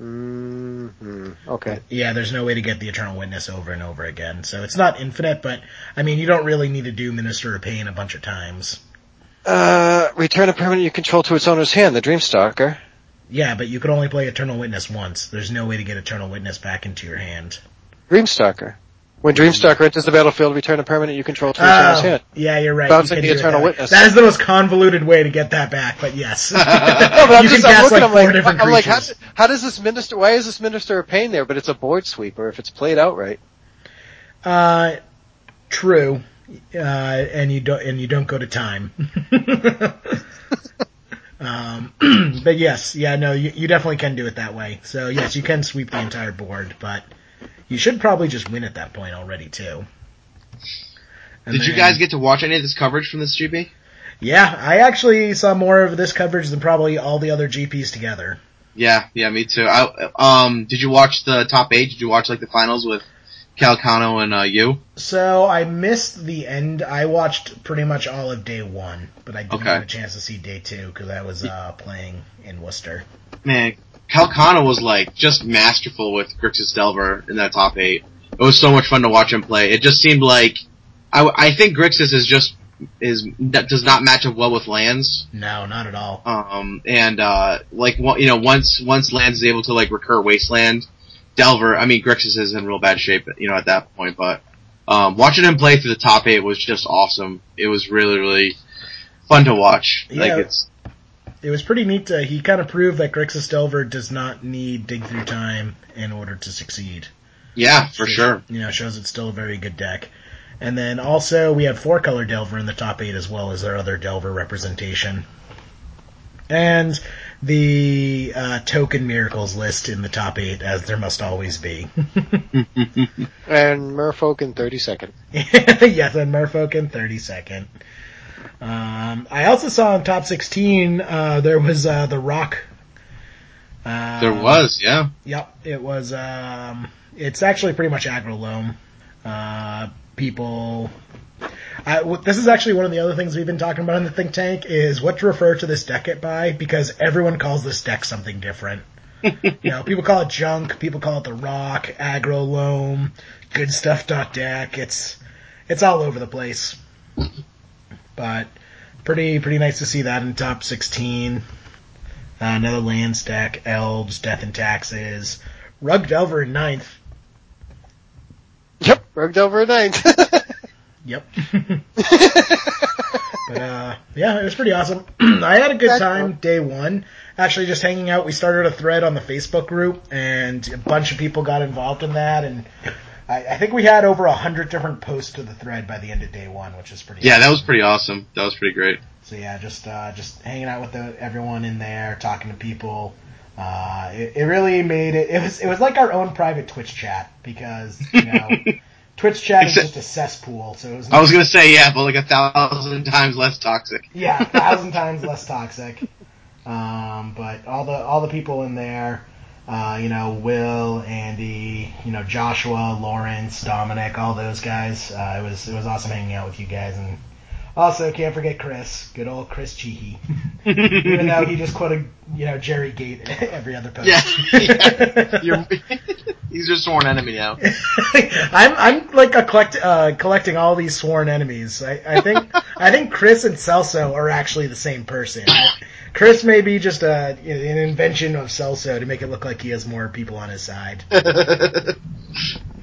mm okay. Yeah, there's no way to get the Eternal Witness over and over again. So it's not infinite, but I mean, you don't really need to do Minister of Pain a bunch of times. Uh, return a permanent you control to its owner's hand, the Dreamstalker. Yeah, but you could only play Eternal Witness once. There's no way to get Eternal Witness back into your hand. Dreamstalker. When Dreamstalker enters the battlefield, return a permanent you control to its Oh, hand. yeah, you're right. Bouncing You the Eternal that. Witness. That is the most convoluted way to get that back, but yes. No, but I'm you just, can I'm looking, like I'm four like, different I'm like, how, how does this minister, why is this minister of pain there, but it's a board sweeper if it's played outright? Uh, true. Uh, and you don't, and you don't go to time. um, but yes, yeah, no, you, you definitely can do it that way. So yes, you can sweep the entire board, but you should probably just win at that point already too. And Did you guys get to watch any of this coverage from this GP? Yeah, I actually saw more of this coverage than probably all the other GPs together. Yeah, yeah, me too. I, um, did you watch the top eight? Did you watch like the finals with Calcano and uh, you? So I missed the end. I watched pretty much all of day one, but I didn't Okay. get a chance to see day two because I was uh, playing in Worcester. Man, Calcano was like just masterful with Grixis Delver in that top eight. It was so much fun to watch him play. It just seemed like I, I think Grixis is just is that does not match up well with lands. No, not at all. Um, and uh, like you know, once once lands is able to like recur Wasteland, Delver. I mean, Grixis is in real bad shape, you know, at that point. But um, watching him play through the top eight was just awesome. It was really really fun to watch. Yeah. Like it's It was pretty neat. To, he kind of proved that Grixis Delver does not need dig through time in order to succeed. yeah, for Shows- sure. You know, shows it's still a very good deck. And then also we have four color Delver in the top eight as well as their other Delver representation. And the uh, token miracles list in the top eight, as there must always be. And Merfolk in 30 second. yes, and Merfolk in 30 second. Um, I also saw in top 16, uh, there was, uh, the Rock. Uh, There was, yeah. Yep, it was, um, it's actually pretty much aggro loam. Uh, people, I, this is actually one of the other things we've been talking about in the think tank is what to refer to this deck it by because everyone calls this deck something different. you know, people call it junk, people call it the rock, aggro loam, good stuff dot deck. It's, it's all over the place. But pretty, pretty nice to see that in top 16. Uh, another land stack, elves, death and taxes. Rug Delver in ninth. Yep, rugged over a ninth. Yep. but uh, yeah, it was pretty awesome. I had a good That's time cool. day one. Actually, just hanging out. We started a thread on the Facebook group, and a bunch of people got involved in that. And I, I think we had over a hundred different posts to the thread by the end of day one, which is pretty. Yeah, that was pretty awesome. That was pretty great. So yeah, just uh, just hanging out with the, everyone in there, talking to people. Uh, it, it really made it. It was it was like our own private Twitch chat because you know Twitch chat is just a cesspool. So it was I was gonna say yeah, but like a thousand times less toxic. yeah, a thousand times less toxic. Um, but all the all the people in there, uh, you know, Will, Andy, you know, Joshua, Lawrence, Dominic, all those guys. Uh, it was it was awesome hanging out with you guys, and also can't forget Chris, good old Chris Cheehy. Even though he just quoted, you know, Jerry Gate every other post. Yeah, yeah. He's your sworn enemy now. I'm I'm like a collect, uh, collecting all these sworn enemies. I, I think I think Chris and Celso are actually the same person. Chris may be just a an invention of Celso to make it look like he has more people on his side.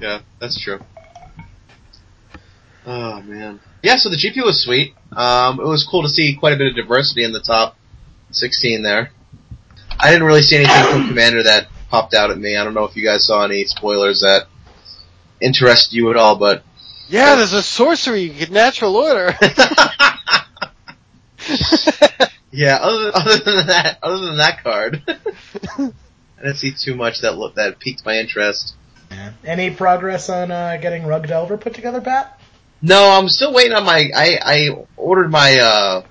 yeah, that's true. Oh man. Yeah, so the GP was sweet. Um, it was cool to see quite a bit of diversity in the top 16 there. I didn't really see anything from Commander that popped out at me. I don't know if you guys saw any spoilers that interest you at all, but Yeah, there's a sorcery, get natural order. yeah, other, other than that, other than that card, I didn't see too much that looked that piqued my interest. Any progress on uh, getting Rug Delver put together, Pat? No, I'm still waiting on my. I I ordered my uh,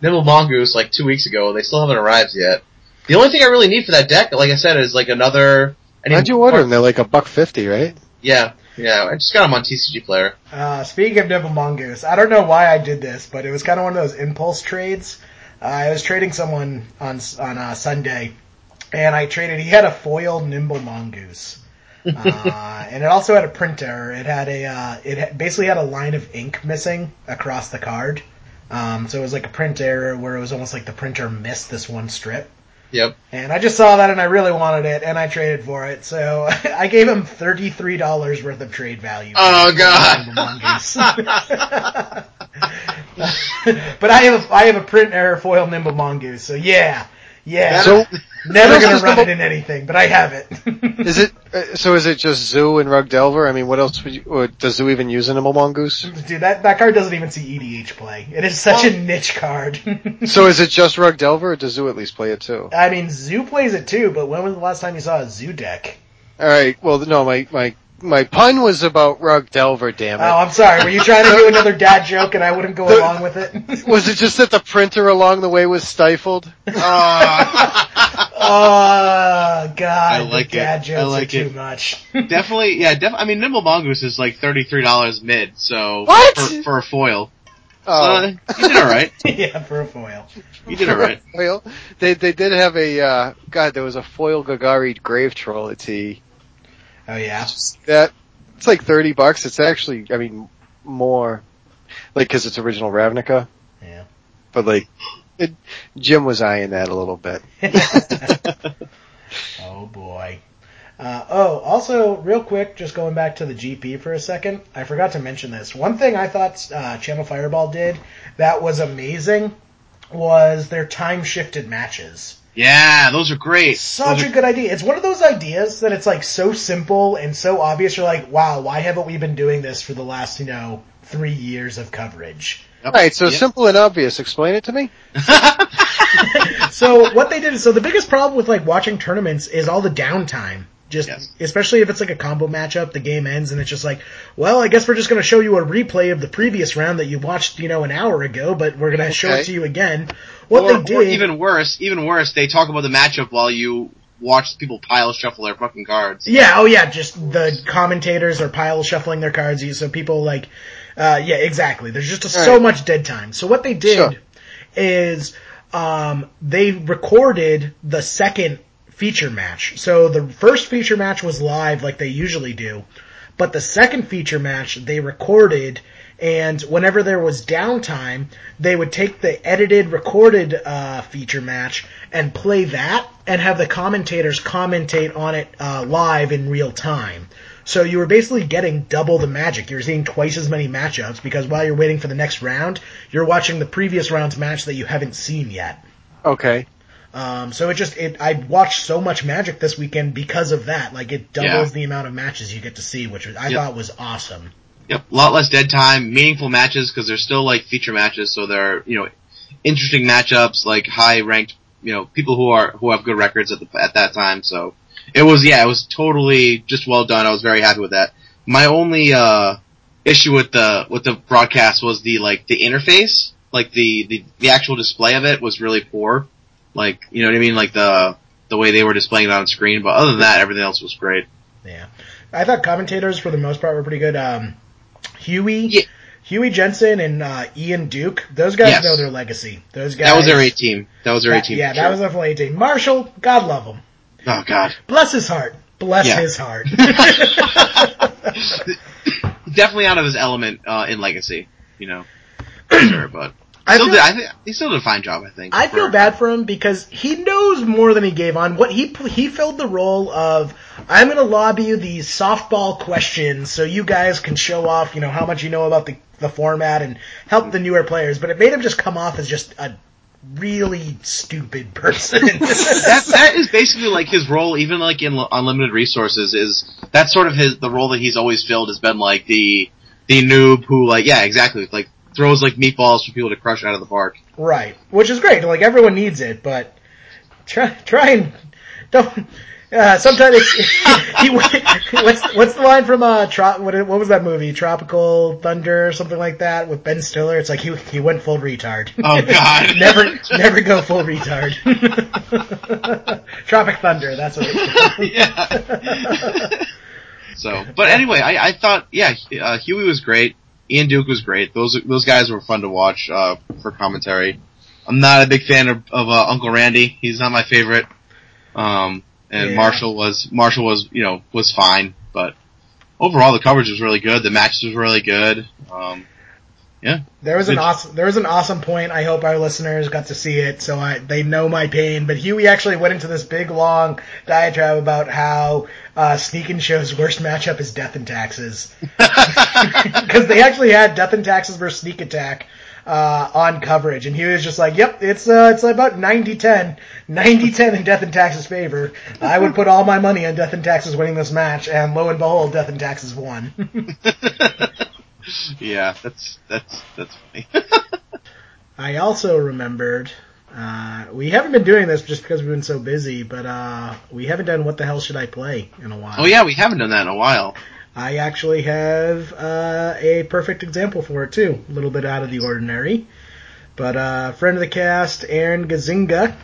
Nimble Mongoose like two weeks ago. They still haven't arrived yet. The only thing I really need for that deck, like I said, is like another. I need Why'd you order them? They're like a buck fifty, right? Yeah, yeah. I just got them on TCG Player. Uh, speaking of Nimble Mongoose, I don't know why I did this, but it was kind of one of those impulse trades. Uh, I was trading someone on on uh, Sunday, and I traded. He had a foiled Nimble Mongoose, uh, and it also had a print error. It had a uh, it basically had a line of ink missing across the card. Um, so it was like a print error where it was almost like the printer missed this one strip. Yep. And I just saw that and I really wanted it and I traded for it. So I gave him $33 worth of trade value. Oh, God. But I have a, I have a print error foil Nimble Mongoose. So yeah. Yeah. So, never gonna run it in anything, but I have it. is it, uh, so is it just Zoo and Rug Delver? I mean, what else would you, or does Zoo even use a Nimble Mongoose? Dude, that, that card doesn't even see EDH play. It is such a niche card. So is it just Rug Delver or does Zoo at least play it too? I mean, Zoo plays it too, but when was the last time you saw a Zoo deck? Alright, well no, my, my, my pun was about Rug Delver, damn it. Oh. I'm sorry. Were you trying to do another dad joke and I wouldn't go along with it? Was it just that the printer along the way was stifled? Oh God! I like the dad it. jokes I like are too much. definitely, yeah. Def- I mean, Nimble Mongoose is like thirty three dollars mid. So What? for, for a foil, Oh. uh, you did all right. yeah, for a foil. You did all right. Foil. They they did have a uh God. There was a foil Golgari Grave Troll at T. Oh yeah. That it's like thirty bucks. It's actually, I mean, more, like because it's original Ravnica. Yeah. But like, it, Jim was eyeing that a little bit. oh boy. Uh, oh, also, real quick, just going back to the GP for a second, I forgot to mention this. One thing I thought uh, Channel Fireball did that was amazing was their time shifted matches. Yeah, those are great. Such Those a are- good idea. It's one of those ideas that it's like so simple and so obvious. You're like, wow, why haven't we been doing this for the last, you know, three years of coverage? Yep. All right, so Yep. simple and obvious. Explain it to me. so what they did is so the biggest problem with like watching tournaments is all the downtime. Just Yes. especially if it's like a combo matchup, the game ends and it's just like, well, I guess we're just going to show you a replay of the previous round that you watched, you know, an hour ago, but we're going to show it to you again. What or, they did, or even worse, even worse, they talk about the matchup while you watch people pile shuffle their fucking cards. Yeah, oh yeah, just the commentators are pile shuffling their cards, so people like, uh, yeah, exactly. There's just so Right. much dead time. So what they did Sure. is, um, they recorded the second feature match. So the first feature match was live like they usually do, but the second feature match they recorded and whenever there was downtime, they would take the edited, recorded uh, feature match and play that, and have the commentators commentate on it uh, live in real time. So you were basically getting double the magic. You're seeing twice as many matchups because while you're waiting for the next round, you're watching the previous round's match that you haven't seen yet. Okay. Um, so it just it I watched so much Magic this weekend because of that. Like it doubles Yeah. the amount of matches you get to see, which I Yep. thought was awesome. Yep, a lot less dead time, meaningful matches because they're still like feature matches, so they're you know interesting matchups like high ranked you know people who are who have good records at the at that time. So it was yeah, it was totally just well done. I was very happy with that. My only uh, issue with the with the broadcast was the like the interface, like the the the actual display of it was really poor. Like you know what I mean, like the the way they were displaying it on screen. But other than that, everything else was great. Yeah, I thought commentators for the most part were pretty good. Um, Huey, Yeah. Huey Jensen, and uh, Ian Duke. Those guys Yes. know their legacy. Those guys. That was their A team. That was their A team. Yeah, that sure. was definitely a team. Marshall, God love him. Oh god, Bless his heart. Bless Yeah. his heart. definitely out of his element uh, in Legacy. You know, sure. But I still feel- did, I think he still did a fine job. I think. I feel bad for him because he knows more than he gave on. What he he filled the role of I'm going to lobby you these softball questions so you guys can show off, you know, how much you know about the the format and help the newer players. But it made him just come off as just a really stupid person. that that is basically like his role, even like in Unlimited Resources, is that's sort of his the role that he's always filled has been like the the noob who like yeah exactly like throws like meatballs for people to crush out of the park. right, which is great. Like everyone needs it, but try try and don't. Uh, sometimes it's, he, what's what's the line from uh Trop, what what was that movie Tropical Thunder or something like that with Ben Stiller? It's like he he went full retard. Oh, God. never never go full retard. Tropic Thunder, that's what. It's yeah. so, but anyway, I, I thought yeah, uh, Huey was great. Ian Duke was great. Those those guys were fun to watch uh, for commentary. I'm not a big fan of, of uh, Uncle Randy. He's not my favorite. Um, and Yeah. Marshall was Marshall was you know was fine, but overall the coverage was really good. The matches was really good. Um, yeah, There was an Did- awesome, there was an awesome point. I hope our listeners got to see it, so I, they know my pain. But Huey actually went into this big long diatribe about how uh, Sneak and Show's worst matchup is Death and Taxes, because they actually had Death and Taxes versus Sneak Attack uh, on coverage, and he was just like, "Yep, it's uh, it's about 90-10, 90-10 in Death and Taxes' favor. I would put all my money on Death and Taxes winning this match, and lo and behold, Death and Taxes won." yeah, that's that's that's funny. I also remembered uh, we haven't been doing this just because we've been so busy, but uh, we haven't done what the hell should I play in a while. oh yeah, we haven't done that in a while. I actually have uh, a perfect example for it too. A little bit out of the ordinary, but uh, friend of the cast, Aaron Gazinga.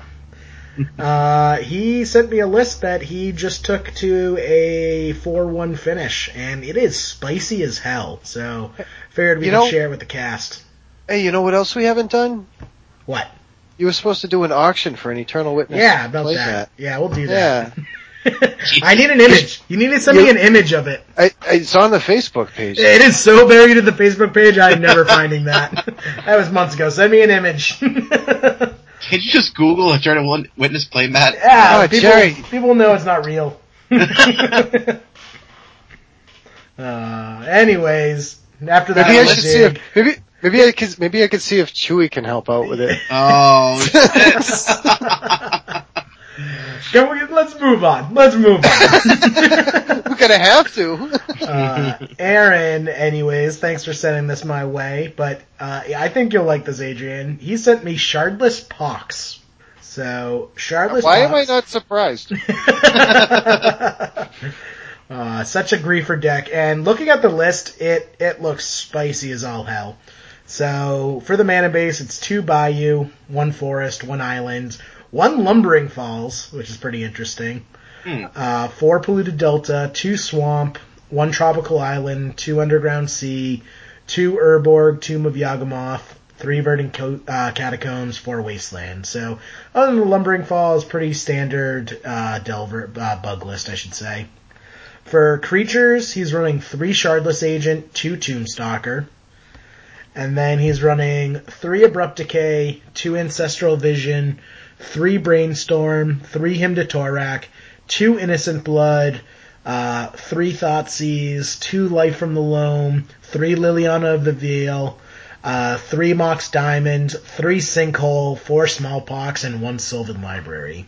Uh, he sent me a list that he just took to a 4-1 finish, and it is spicy as hell. So, figured we You could know- share it with the cast. Hey, you know what else we haven't done? What? You were supposed to do an auction for an Eternal Witness. Yeah, about playmat. that. Yeah, we'll do that. Yeah, I need an image. You need to send me an image of it. I, I, it's on the Facebook page. It is so buried in the Facebook page. I'm never finding that. That was months ago. Send me an image. yeah, Can you just Google a Eternal Wit- Witness playmat? Oh, people, Jerry. people know it's not real. uh, anyways, after that, Maybe I was should see if maybe maybe I could maybe I could see if Chewy can help out with it. Oh, Can we- let's move on. Let's move on. We're gonna have to. uh, Aaron, anyways, thanks for sending this my way. But uh, I think you'll like this, Adrian. He sent me Shardless Pox. So Shardless. Pox Why am I not surprised? uh, such a griefer deck, and looking at the list, it it looks spicy as all hell. So for the mana base, it's two Bayou, one Forest, one Island, one Lumbering Falls, which is pretty interesting. Hmm. Uh, four Polluted Delta, two Swamp, one Tropical Island, two Underground Sea, two Urborg, Tomb of Yawgmoth, three Verdant Co- uh, Catacombs, four Wasteland. So other than the Lumbering Falls, pretty standard uh, Delver uh, bug list, I should say. For creatures, he's running three Shardless Agent, two Tombstalker. And then he's running three Abrupt Decay, two Ancestral Vision, three Brainstorm, three Hymn to Tourach, two Innocent Blood, uh, three Thoughtseize, two Life from the Loam, three Liliana of the Veil, uh, three Mox Diamond, three Sinkhole, four Smallpox, and one Sylvan Library.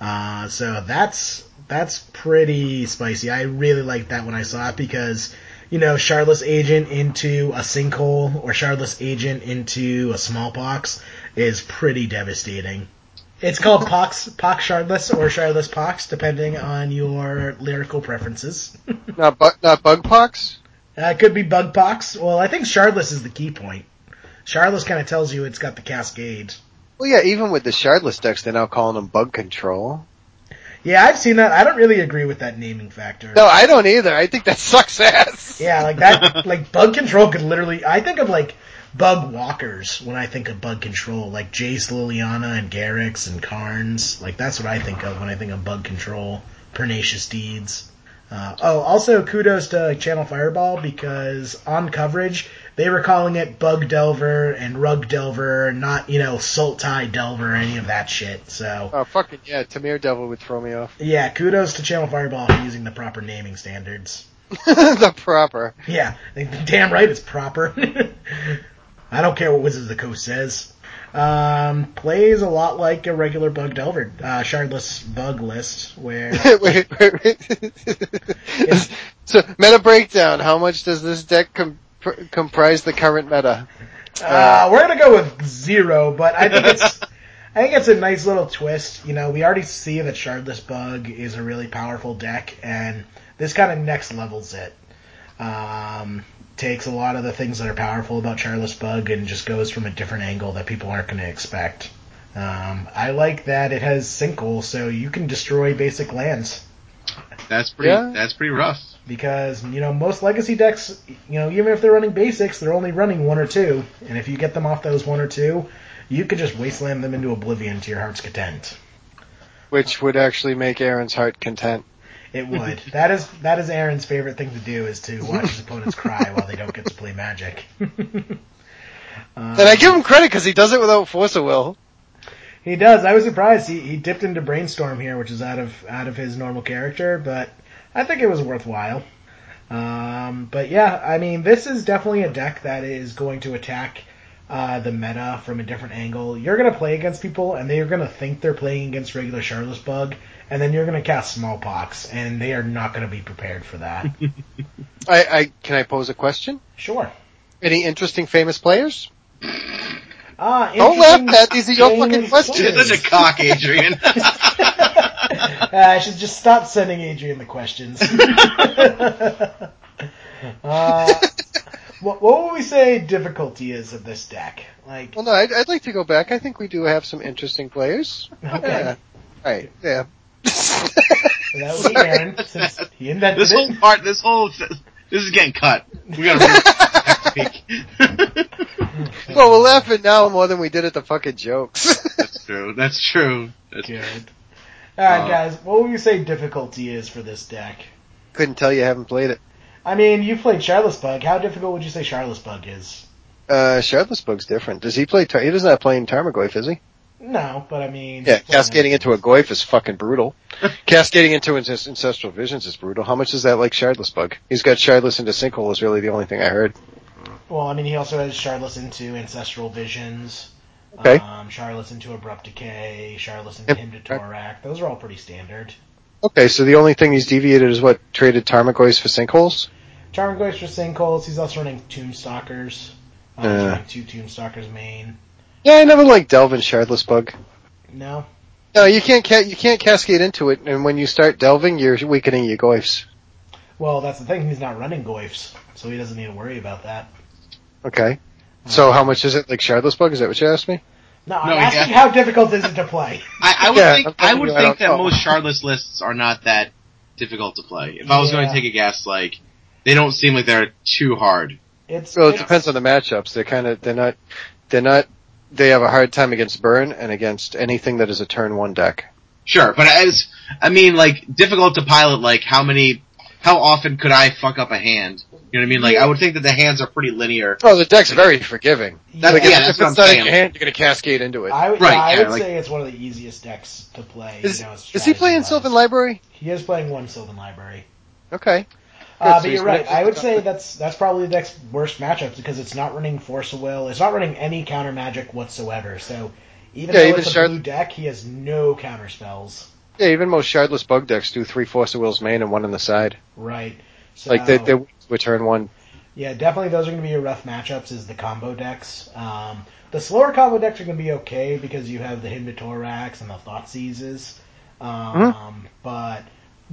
Uh, so that's that's pretty spicy. I really liked that when I saw it because you know Shardless Agent into a sinkhole or Shardless Agent into a smallpox is pretty devastating. It's called Pox, Pox Shardless or Shardless Pox, depending on your lyrical preferences. Not bu- not bug pox. Uh, it could be Bug Pox. Well, I think Shardless is the key point. Shardless kind of tells you it's got the Cascade. Well, yeah, even with the shardless decks, they're now calling them bug control. Yeah, I've seen that. I don't really agree with that naming factor. No, I don't either. I think that sucks ass. Yeah, like that, like bug control could literally, I think of like bug walkers when I think of bug control, like Jace, Liliana, and Garruks, and Karns. Like that's what I think of when I think of bug control. Pernicious deeds. Uh, oh, also kudos to Channel Fireball because on coverage they were calling it Bug Delver and Rug Delver, not you know Salt Sultai Delver or any of that shit. So Oh, fucking yeah, Temur Delver would throw me off. yeah, kudos to Channel Fireball for using the proper naming standards. the proper. Yeah, damn right it's proper. I don't care what Wizards of the Coast says. Um, plays a lot like a regular Bug Delver, uh, shardless bug list, where wait, wait, wait. so, meta breakdown. How much does this deck com- comprise the current meta? uh, we're gonna go with zero, but I think it's, I think it's a nice little twist. You know, we already see that shardless bug is a really powerful deck, and this kind of next levels it. Um, takes a lot of the things that are powerful about Shardless Bug and just goes from a different angle that people aren't going to expect. Um, I like that it has Sinkhole, so you can destroy basic lands. That's pretty. Yeah. That's pretty rough. Because, you know, most legacy decks, you know, even if they're running basics, they're only running one or two. And if you get them off those one or two, you could just wasteland them into oblivion to your heart's content. Which would actually make Aaron's heart content. It would. that is that is Aaron's favorite thing to do is to watch his opponents cry while they don't get to play Magic. Um, And I give him credit because he does it without force of will. He does. I was surprised. He he dipped into brainstorm here, which is out of out of his normal character, but I think it was worthwhile. Um, but yeah, I mean, this is definitely a deck that is going to attack uh, the meta from a different angle. You're going to play against people, and they're going to think they're playing against regular Shardless Bug, and then you're going to cast Smallpox, and they are not going to be prepared for that. I, I can I pose a question? sure. Any interesting famous players? Ah, Don't laugh, interesting Pat. These are your fucking questions. You're such a cock, Adrian. Uh, I should just stop sending Adrian the questions. uh, what, what would we say difficulty is of this deck? Like, Well, no, I'd, I'd like to go back. I think we do have some interesting players. okay, Yeah. Right. Yeah. That would be Aaron since he invented this whole it. part, this whole, this is getting cut. We gotta next week. well, we're laughing now more than we did at the fucking jokes. That's true. That's true. That's Good. All right, Uh, guys. What would you say difficulty is for this deck? Couldn't tell you, haven't played it. I mean, you played Shardless Bug. How difficult would you say Shardless Bug is? Uh, Shardless Bug's different. Does he play? Tar- he doesn't have playing Tarmogoyf, is he? No, but I mean, Yeah, cascading into a Goyf is fucking brutal. cascading into Ancestral Visions is brutal. How much is that like Shardless Bug? He's got Shardless into Sinkhole is really the only thing I heard. Well, I mean, he also has Shardless into Ancestral Visions. Okay. Um, Shardless into Abrupt Decay, Shardless into Hymn to Tourach. Those are all pretty standard. Okay, so the only thing he's deviated is what traded Tarmogoyfs for sinkholes. Goes for Sinkholes. He's also running Tombstalkers. Um, he's Uh. running two Tombstalkers main. Yeah, I never liked Delvin Shardless Bug. No? No, you can't ca- you can't cascade into it, and when you start delving, you're weakening your Goyfs. Well, that's the thing. He's not running Goyfs, so he doesn't need to worry about that. Okay. Uh, so how much is it like Shardless Bug? Is that what you asked me? No, I'm No, asking yeah. how difficult is it to play? I, I would Yeah, think I'm I telling would think that know. most shardless lists are not that difficult to play. If I was going to take a guess, like they don't seem like they're too hard. It's Well, it it's- depends on the matchups. They're kind of they're not they're not they have a hard time against burn and against anything that is a turn one deck. Sure, but as I mean, like difficult to pilot. Like how many, how often could I fuck up a hand? You know what I mean? Like I would think that the hands are pretty linear. Oh, the deck's very forgiving. That- Like, yeah, if, that's if what it's I'm not in saying. your hand, you're gonna cascade into it. I would, Right, yeah, I yeah, would like- say it's one of the easiest decks to play. is, you know, is he playing strategy-wise. Sylvan Library? He is playing one Sylvan Library. Okay. Uh, but you're right. I would say that's that's probably the next worst matchup because it's not running Force of Will. It's not running any counter magic whatsoever. So even Yeah, though even it's a Shard- blue deck, he has no counter spells. Yeah, even most Shardless Bug decks do three Force of Will's main and one on the side. Right. So, Like they they return one. Yeah, definitely those are going to be your rough matchups is the combo decks. Um, the slower combo decks are going to be okay because you have the Hymn to Tourachs and the Thoughtseizes. Um, but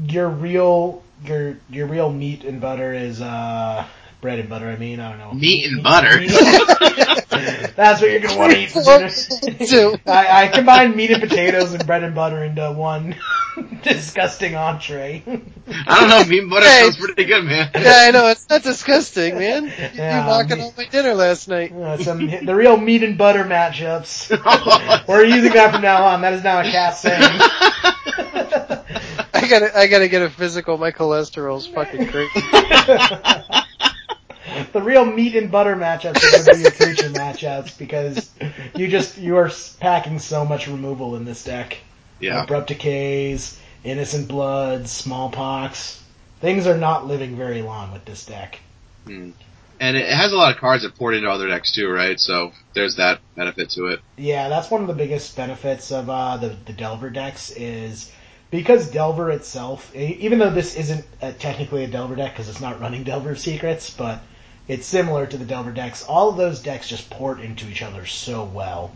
your real, your, your real meat and butter is, uh, bread and butter, I mean, I don't know. Meat and butter. That's what you're going to want to eat for dinner. I, I combined meat and potatoes and bread and butter into one disgusting entree. I don't know, meat and butter Hey. sounds pretty good, man. Yeah, I know, it's not disgusting, man. You, Yeah, you walking me- on my dinner last night. Uh, some the real meat and butter matchups. We're using that from now on. That is now a cast saying. I gotta, I gotta get a physical. My cholesterol's fucking crazy. the real meat and butter matchups are going to be your creature matchups because you just you are packing so much removal in this deck. yeah. Abrupt decays, innocent bloods, smallpox. Things are not living very long with this deck. Hmm. And it has a lot of cards that port into other decks too, right? So there's that benefit to it. Yeah, that's one of the biggest benefits of uh, the the Delver decks is because Delver itself, even though this isn't uh technically a Delver deck because it's not running Delver Secrets, but it's similar to the Delver decks. All of those decks just port into each other so well.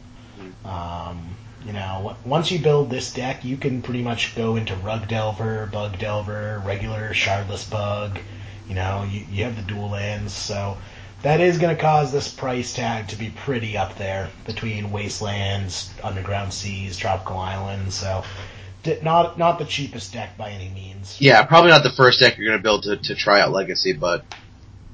Um, you know, once you build this deck, you can pretty much go into Rug Delver, Bug Delver, regular Shardless Bug. You know, you, you have the dual lands, so that is going to cause this price tag to be pretty up there between Wastelands, Underground Seas, Tropical Islands. So, not not the cheapest deck by any means. Yeah, probably not the first deck you're gonna build to, to try out Legacy, but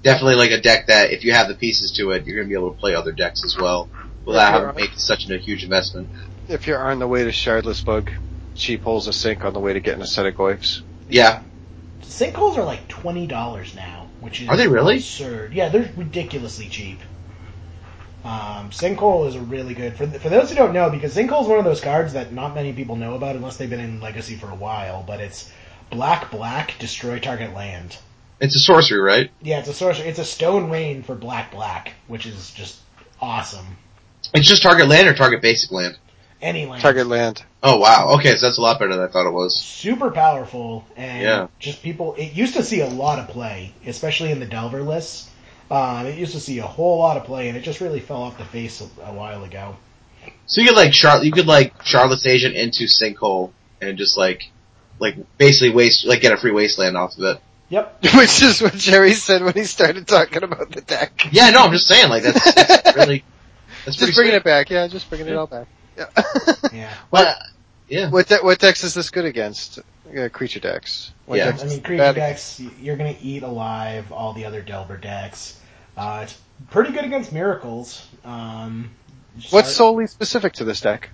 definitely like a deck that if you have the pieces to it, you're gonna be able to play other decks as well without having to make such a huge investment. If you're on the way to Shardless Bug, cheap holes a sink on the way to getting a set of goyfs. Yeah. Sinkholes are like twenty dollars now, which is Are they really? absurd. Yeah, they're ridiculously cheap. Um, Sinkhole is a really good for for those who don't know because Sinkhole is one of those cards that not many people know about unless they've been in Legacy for a while. But it's black black destroy target land. It's a sorcery, right? Yeah, it's a sorcery. It's a stone rain for black black, which is just awesome. It's just target land or target basic land? Any land. Target land. Oh wow, okay, so that's a lot better than I thought it was. super powerful and Yeah. just people it used to see a lot of play especially in the delver lists um, it used to see a whole lot of play and it just really fell off the face a, a while ago So you could like Char- you could like Shardless Agent into Sinkhole and just like like basically waste like get a free wasteland off of it. yep Which is what Jerry said when he started talking about the deck. Yeah, no, I'm just saying like that's, that's really that's pretty Just bringing sweet. it back, yeah, just bringing it all back. Yeah. yeah But yeah, what de- what decks is this good against? Uh, creature decks. What Yeah. decks i mean creature bad decks you're gonna eat alive all the other delver decks uh, it's pretty good against miracles um, against? What's solely specific to this deck?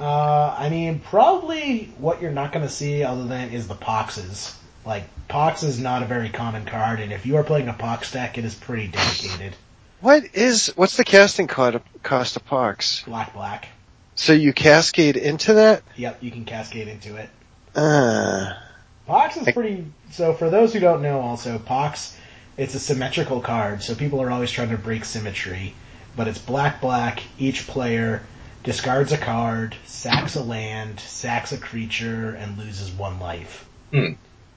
Uh, I mean, probably what you're not going to see other than is the Poxes. Like, Pox is not a very common card, and if you are playing a Pox deck, it is pretty dedicated. What is what's the casting co- cost of Pox? Black, black. So you cascade into that? Yep, you can cascade into it. Uh, Pox is pretty. So for those who don't know, also Pox, it's a symmetrical card. So people are always trying to break symmetry, but it's black black. Each player discards a card, sacks a land, sacks a creature, and loses one life.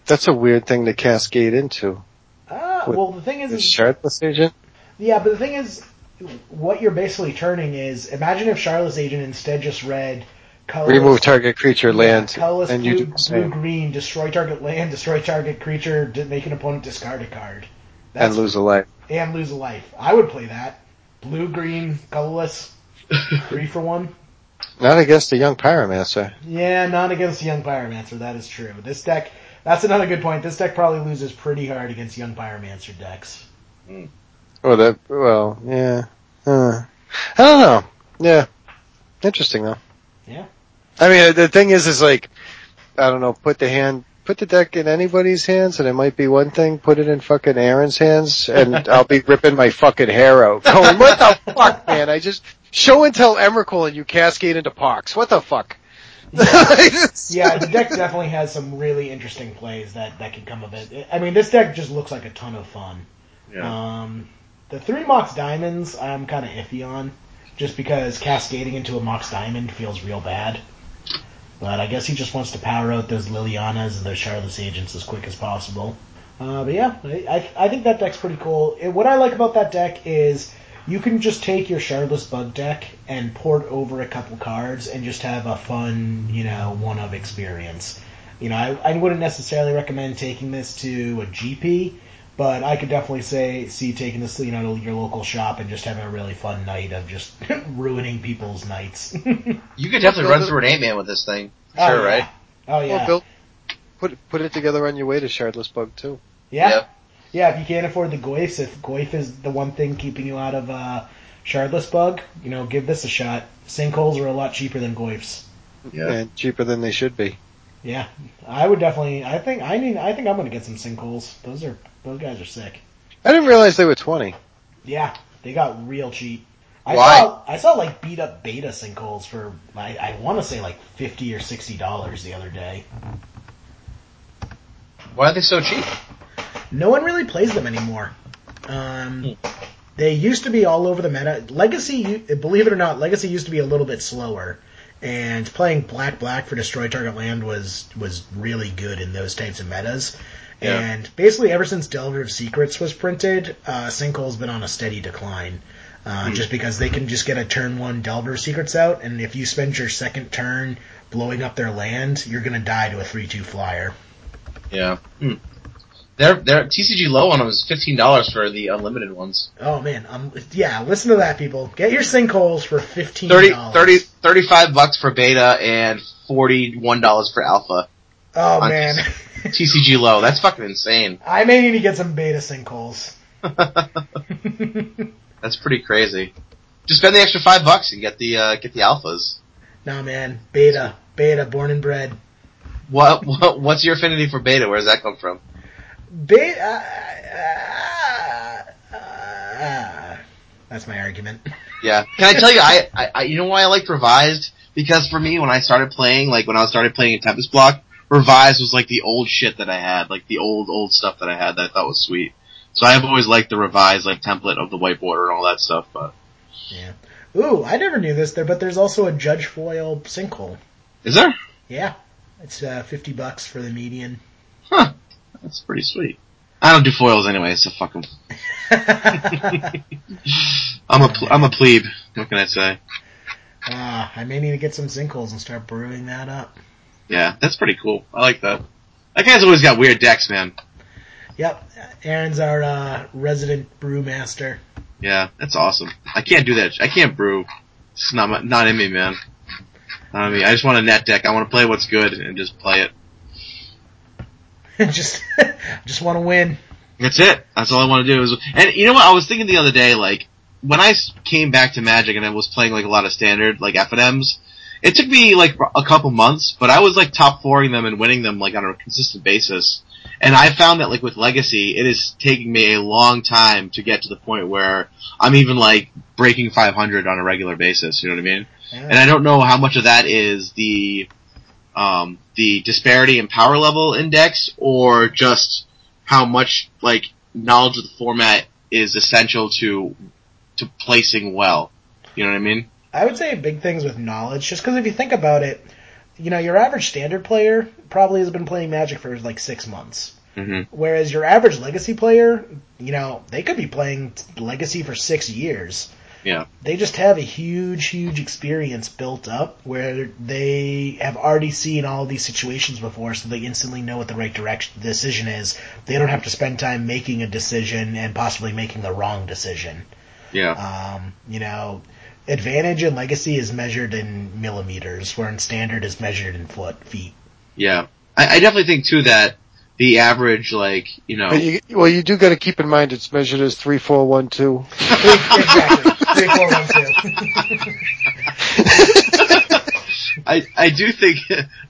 that's a weird thing to cascade into. Ah, well the thing is, is Agent? yeah, but the thing is, what you're basically turning is imagine if Shardless Agent instead just read colorless, Remove target creature land, yeah, colorless and blue, you do the blue same. green, destroy target land, destroy target creature, d- make an opponent discard a card. and lose a life. and lose a life. I would play that. Blue, green, colorless, three for one. Not against a young Pyromancer. Yeah, not against the Young Pyromancer, that is true. This deck, that's another good point. This deck probably loses pretty hard against Young Pyromancer decks. Oh, that, well, yeah. Uh, I don't know. Yeah. Interesting though. Yeah. I mean, the thing is, is like, I don't know, put the hand, put the deck in anybody's hands and it might be one thing, put it in fucking Aaron's hands and I'll be ripping my fucking hair out. Going, what the fuck, man? I just, show and tell Emrakul and you cascade into Pox. What the fuck? Yeah, the deck definitely has some really interesting plays that, that can come of it. I mean, this deck just looks like a ton of fun. yeah. Um, the three Mox Diamonds, I'm kind of iffy on, just because cascading into a Mox Diamond feels real bad. But I guess he just wants to power out those Lilianas and those Shardless Agents as quick as possible. Uh, but yeah, I, I think that deck's pretty cool. It, what I like about that deck is you can just take your Shardless Bug deck and port over a couple cards and just have a fun, you know, one of experience. You know, I, I wouldn't necessarily recommend taking this to a GP, but I could definitely say see taking this, you know, to your local shop and just having a really fun night of just ruining people's nights. You could definitely run through an eight man with this thing. Oh, Sure, yeah. right? Oh yeah. Well, Bill, put put it together on your way to Shardless Bug too. Yeah. Yep. Yeah, if you can't afford the Goyfs, if Goyf is the one thing keeping you out of uh, Shardless Bug, you know, give this a shot. Sinkholes are a lot cheaper than Goyfs. Yeah. And cheaper than they should be. Yeah, I would definitely. I think. I mean, I think I'm gonna get some sinkholes. Those are those guys are sick. I didn't realize they were twenty. Yeah, they got real cheap. I Why? saw I saw like beat up beta sinkholes for I, I want to say like fifty or sixty dollars the other day. Why are they so cheap? No one really plays them anymore. Um, they used to be all over the meta. Legacy, believe it or not, Legacy used to be a little bit slower, and playing Black Black for Destroy Target Land was was really good in those types of metas. Yeah. And basically, ever since Delver of Secrets was printed, uh, Sinkhole's been on a steady decline. Uh, Just because they can just get a turn one Delver of Secrets out, and if you spend your second turn blowing up their land, you're gonna die to a three two flyer. Yeah. Hmm. Their their TCG low on them is fifteen dollars for the unlimited ones. Oh man, um, yeah, listen to that, people. Get your sinkholes for fifteen 30, dollars. 30 35 bucks for beta and forty one dollars for alpha. Oh man, TCG low. That's fucking insane. I may need to get some beta sinkholes. That's pretty crazy. Just spend the extra five bucks and get the uh, get the alphas. nah, man, beta, beta, born and bred. What, what what's your affinity for beta? Where does that come from? Beta. Uh, uh, uh, that's my argument. Yeah. Can I tell you, I, I, I you know why I liked Revised? Because for me, when I started playing, like when I started playing in Tempest Block, Revised was like the old shit that I had, like the old old stuff that I had that I thought was sweet. So I've always liked the Revised like template of the white border and all that stuff. But Yeah. Ooh, I never knew this there, but there's also a Judge Foil sinkhole. is there? Yeah, it's uh, fifty bucks for the median. Huh. That's pretty sweet. I don't do foils anyway, so fuck 'em. I'm a I'm a plebe. What can I say? Ah, I may need to get some sinkholes and start brewing that up. Yeah, that's pretty cool. I like that. That guy's always got weird decks, man. Yep, Aaron's our uh, resident brewmaster. Yeah, that's awesome. I can't do that. I can't brew. It's not not in me, man. Not in me. I just want a net deck. I want to play what's good and just play it. just, just want to win. That's it. That's all I want to do. Is, and you know what? I was thinking the other day, like when I came back to Magic and I was playing like a lot of standard like F and M's. It took me like a couple months, but I was like top fouring them and winning them like on a consistent basis. And I found that like with Legacy, it is taking me a long time to get to the point where I'm even like breaking 500 on a regular basis. You know what I mean? And I don't know how much of that is the um, the disparity in power level index or just how much like knowledge of the format is essential to to placing well. You know what I mean? I would say big things with knowledge, just because if you think about it, you know, your average standard player probably has been playing Magic for like six months. hmm Whereas your average legacy player, you know, they could be playing legacy for six years. Yeah. They just have a huge, huge experience built up where they have already seen all these situations before, so they instantly know what the right direction decision is. They don't have to spend time making a decision and possibly making the wrong decision. Yeah. Um, you know, advantage in legacy is measured in millimeters, where in standard is measured in foot feet. Yeah. I, I definitely think too that the average like you know you, well, you do got to keep in mind it's measured as three, four, one, two. exactly. Three, four, one, two. I I do think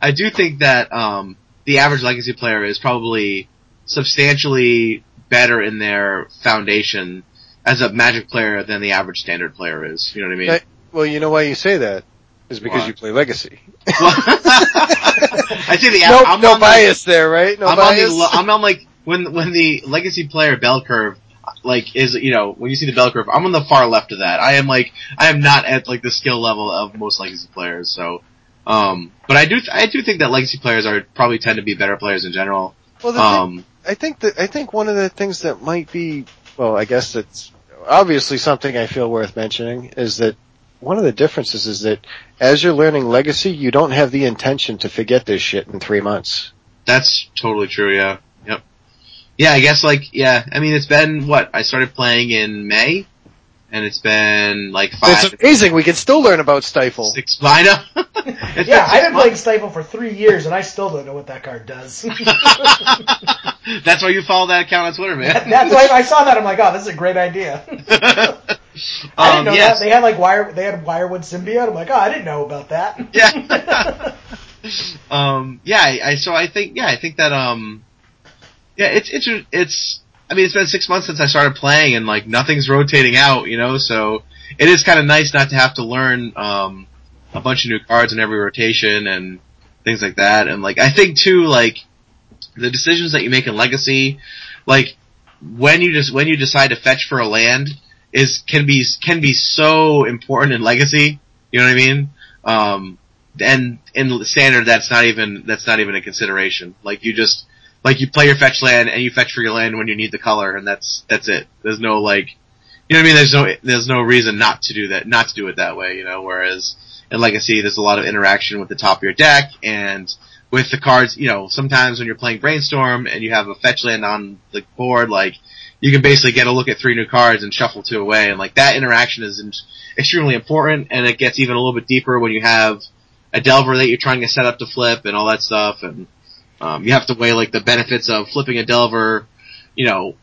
I do think that um, the average legacy player is probably substantially better in their foundation as a magic player than the average standard player is. You know what I mean? That- Well, you know why you say that is because Why? you play Legacy. I say the no, I'm no on the- bias there, right? No I'm on the I'm on like when when the legacy player bell curve like is you know when you see the bell curve I'm on the far left of that. I am like I am not at like the skill level of most legacy players. So, um, but I do I do think that legacy players are probably tend to be better players in general. well, the thing, Um, I think that I think one of the things that might be well, I guess it's obviously something I feel worth mentioning is that one of the differences is that as you're learning legacy, you don't have the intention to forget this shit in three months. That's totally true. Yeah. Yep. Yeah, I guess like yeah. I mean, it's been what I started playing in May, and it's been like five. It's amazing. We can still learn about Stifle. Six. I know. Yeah, six I've been months. playing Stifle for three years, and I still don't know what that card does. That's why you follow that account on Twitter, man. That's why I saw that. I'm like, oh, this is a great idea. I didn't um, know yes. that they had like wire. They had Wirewood symbiote. I'm like, oh, I didn't know about that. Yeah. um, yeah, I, I, so I think, yeah, I think that, um, yeah, it's, it's, it's, I mean, it's been six months since I started playing and like nothing's rotating out, you know, so it is kind of nice not to have to learn, um, a bunch of new cards in every rotation and things like that. And like, I think too, like, the decisions that you make in Legacy, like, when you just, when you decide to fetch for a land is, can be, can be so important in Legacy. You know what I mean? Um, and in standard that's not even that's not even a consideration. Like you just like you play your fetch land and you fetch for your land when you need the color and that's that's it. There's no like you know what I mean? There's no there's no reason not to do that not to do it that way, you know, whereas in Legacy there's a lot of interaction with the top of your deck and with the cards, you know, sometimes when you're playing Brainstorm and you have a fetch land on the board, like you can basically get a look at three new cards and shuffle two away, and like that interaction is extremely important, and it gets even a little bit deeper when you have a Delver that you're trying to set up to flip and all that stuff, and um, you have to weigh like the benefits of flipping a Delver, you know,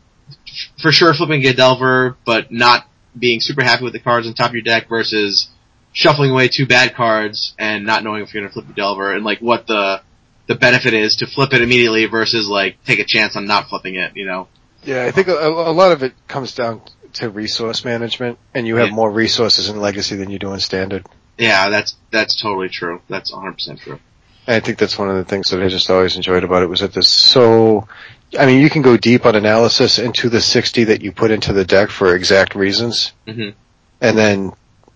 for sure flipping a Delver, but not being super happy with the cards on top of your deck versus shuffling away two bad cards and not knowing if you're gonna flip a Delver, and like what the the benefit is to flip it immediately versus like take a chance on not flipping it, you know. Yeah, I think a, a lot of it comes down to resource management, and you have Yeah. more resources in Legacy than you do in Standard. Yeah, that's that's totally true. That's 100% true. And I think that's one of the things that I just always enjoyed about it was that there's so, I mean, you can go deep on analysis into the 60 that you put into the deck for exact reasons, Mhm. and then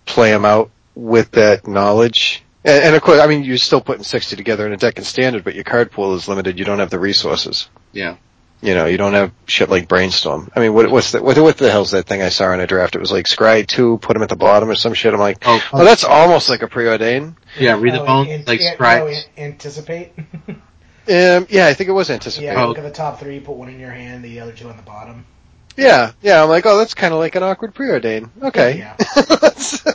play them out with that knowledge. And, and of course, I mean, you're still putting 60 together in a deck in Standard, but your card pool is limited. You don't have the resources. Yeah. You know, you don't have shit like Brainstorm. I mean, what, what's the, what, what the hell's that thing I saw in a draft? It was like Scry 2, put him at the bottom or some shit. I'm like, Oh, oh, that's almost like a preordain. yeah. Read the Oh, bone, an- like an- Sprite. no, an- anticipate. Um, yeah, I think it was anticipated. yeah, Oh. look at the top three. Put one in your hand, the other two on the bottom. Yeah, yeah. I'm like, oh, that's kind of like an awkward preordain. Okay. Yeah.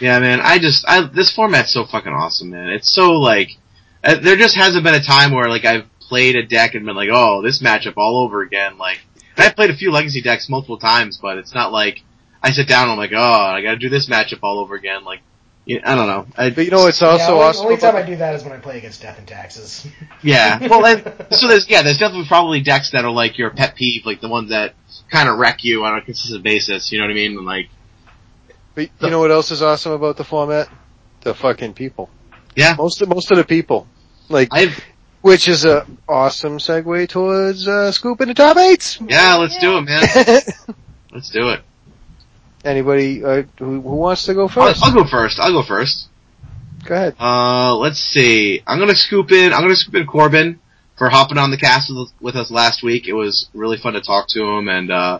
Yeah, man. I just, I this format's so fucking awesome, man. It's so like, uh, there just hasn't been a time where like I've played a deck and been like, oh, this matchup all over again. Like, and I've played a few legacy decks multiple times, but it's not like I sit down and I'm like, oh, I got to do this matchup all over again. Like, you I don't know. I, but you know, it's yeah, also only, awesome. only time about- I do that is when I play against Death and Taxes. Yeah. Well, and, so there's yeah, there's definitely probably decks that are like your pet peeve, like the ones that kind of wreck you on a consistent basis. You know what I mean? And like, But you know what else is awesome about the format? The fucking people. Yeah. Most of most of the people, like, I've which is a awesome segue towards uh, scooping the top eights. yeah, let's do it, man. Let's do it. Anybody uh, who, who wants to go I'll, first? I'll go first. I'll go first. Go ahead. Uh, let's see. I'm gonna scoop in. I'm gonna scoop in Corbin for hopping on the cast with, with us last week. It was really fun to talk to him, and uh,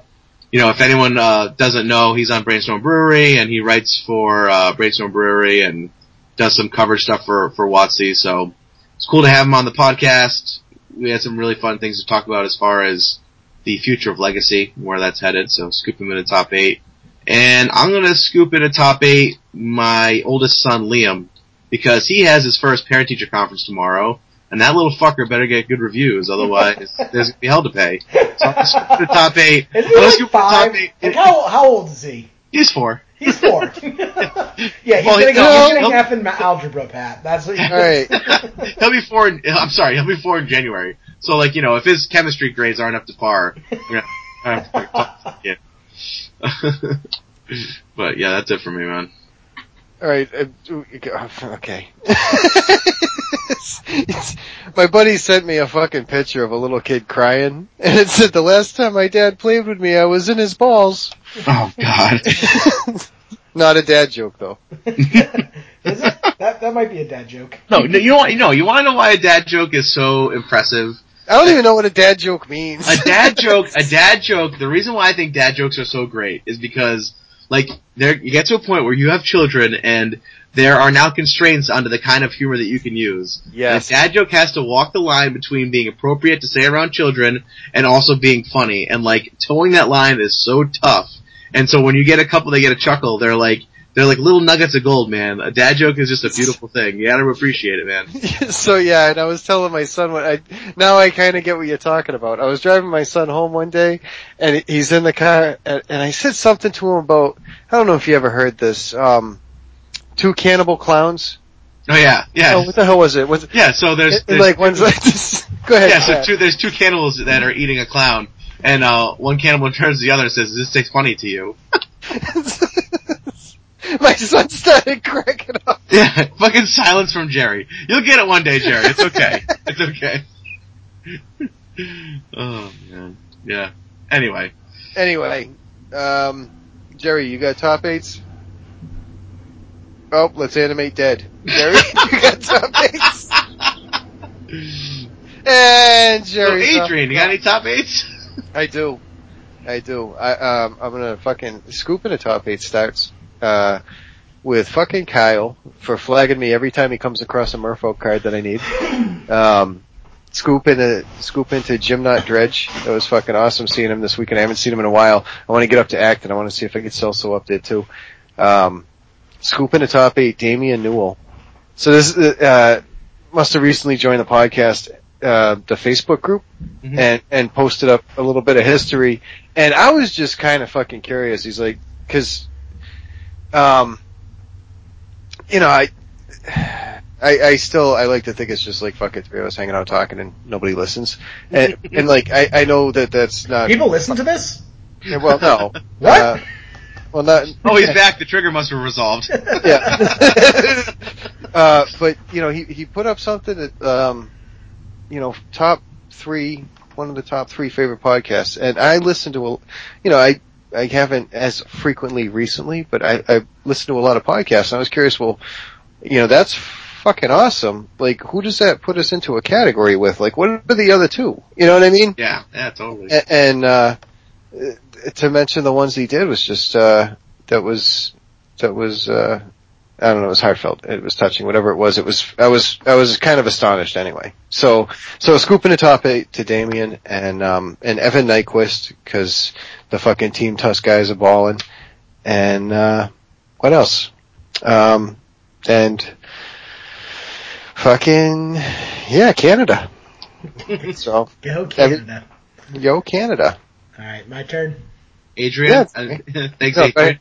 you know, if anyone uh, doesn't know, he's on Brainstorm Brewery, and he writes for uh, Brainstorm Brewery and does some coverage stuff for for Watsy. So it's cool to have him on the podcast. We had some really fun things to talk about as far as the future of Legacy, where that's headed. So scoop him in the top eight. And I'm gonna scoop in a top eight my oldest son Liam because he has his first parent teacher conference tomorrow, and that little fucker better get good reviews, otherwise there's gonna be hell to pay. So I'm gonna scoop in the top eight. Is he like scoop in the top five? eight. Like how how old is he? He's four. He's four. yeah, he's Well, getting, no, he's getting no. F in ma- algebra, Pat. That's what. He, All right. he'll be four. In, I'm sorry, he'll be four in January. So like you know, if his chemistry grades aren't up to par, you know, I to talk to the kid. but yeah, that's it for me, man. All right. Uh, okay. It's- my buddy sent me a fucking picture of a little kid crying, and it said the last time my dad played with me, I was in his balls. Oh God. Not a dad joke though. is it? That that might be a dad joke. No, no, you know what? You you want to know why a dad joke is so impressive? I don't even know what a dad joke means. a dad joke, a dad joke. The reason why I think dad jokes are so great is because, like, there you get to a point where you have children and there are now constraints onto the kind of humor that you can use. Yes. And a dad joke has to walk the line between being appropriate to say around children and also being funny. And like, towing that line is so tough. And so when you get a couple they get a chuckle, they're like, they're like little nuggets of gold, man. A dad joke is just a beautiful thing. You gotta appreciate it, man. so yeah, and I was telling my son what I now I kind of get what you're talking about. I was driving my son home one day, and he's in the car, and, and I said something to him about I don't know if you ever heard this. Um, two cannibal clowns. Oh yeah, yeah. Oh, what the hell was it? Was it yeah, so there's, there's like one's like this? Go ahead. yeah, so two, there's two cannibals that are eating a clown, and uh, one cannibal turns to the other and says, "Is this funny to you?" my son started cracking up. Yeah, fucking silence from Jerry. You'll get it one day, Jerry. It's okay. it's okay. oh man, yeah. Anyway, Anyway, um, Jerry, you got top eights? Oh, let's animate dead. Jerry, you got top eights? And Jerry. so Jerry. Adrian, you got any top eights? I do. I do. I, um, I'm gonna fucking scoop in a top eight starts, uh, with fucking Kyle for flagging me every time he comes across a Murpho card that I need. Um, scoop into, scoop into Jim Not Dredge. That was fucking awesome seeing him this weekend. I haven't seen him in a while. I want to get up to Acton. I want to see if I can get Celso up there too. Um, scoop into top eight, Damian Newell. So this, uh, must have recently joined the podcast, uh, the Facebook group Mhm. and, and posted up a little bit of history. And I was just kind of fucking curious. He's like, cause, um, you know, I, I, I still, I like to think it's just like fucking three of us hanging out talking and nobody listens. And, and like, I, I know that that's not, People listen to this? Yeah, well, no. What? Uh, well, not, Oh, he's back. The trigger must have resolved. yeah. uh, but you know, he he put up something that um, you know, top three, one of the top three favorite podcasts, and I listened to a, you know, I I haven't as frequently recently, but I I listened to a lot of podcasts, and I was curious, well, you know, that's fucking awesome. Like, who does that put us into a category with? Like, what are the other two? You know what I mean? yeah, yeah, totally. A- and uh to mention the ones he did was just uh that was that was uh I don't know, it was heartfelt. It was touching, whatever it was. It was, I was, I was kind of astonished anyway. So, so scooping the top eight to Damien and, um, and Evan Nyquist, cause the fucking Team Tuss guys are balling. And, uh, what else? Um, and fucking, yeah, Canada. So, Go Canada. yo Canada. Alright, my turn. Adrian, Yeah, uh, thanks, No, Adrian.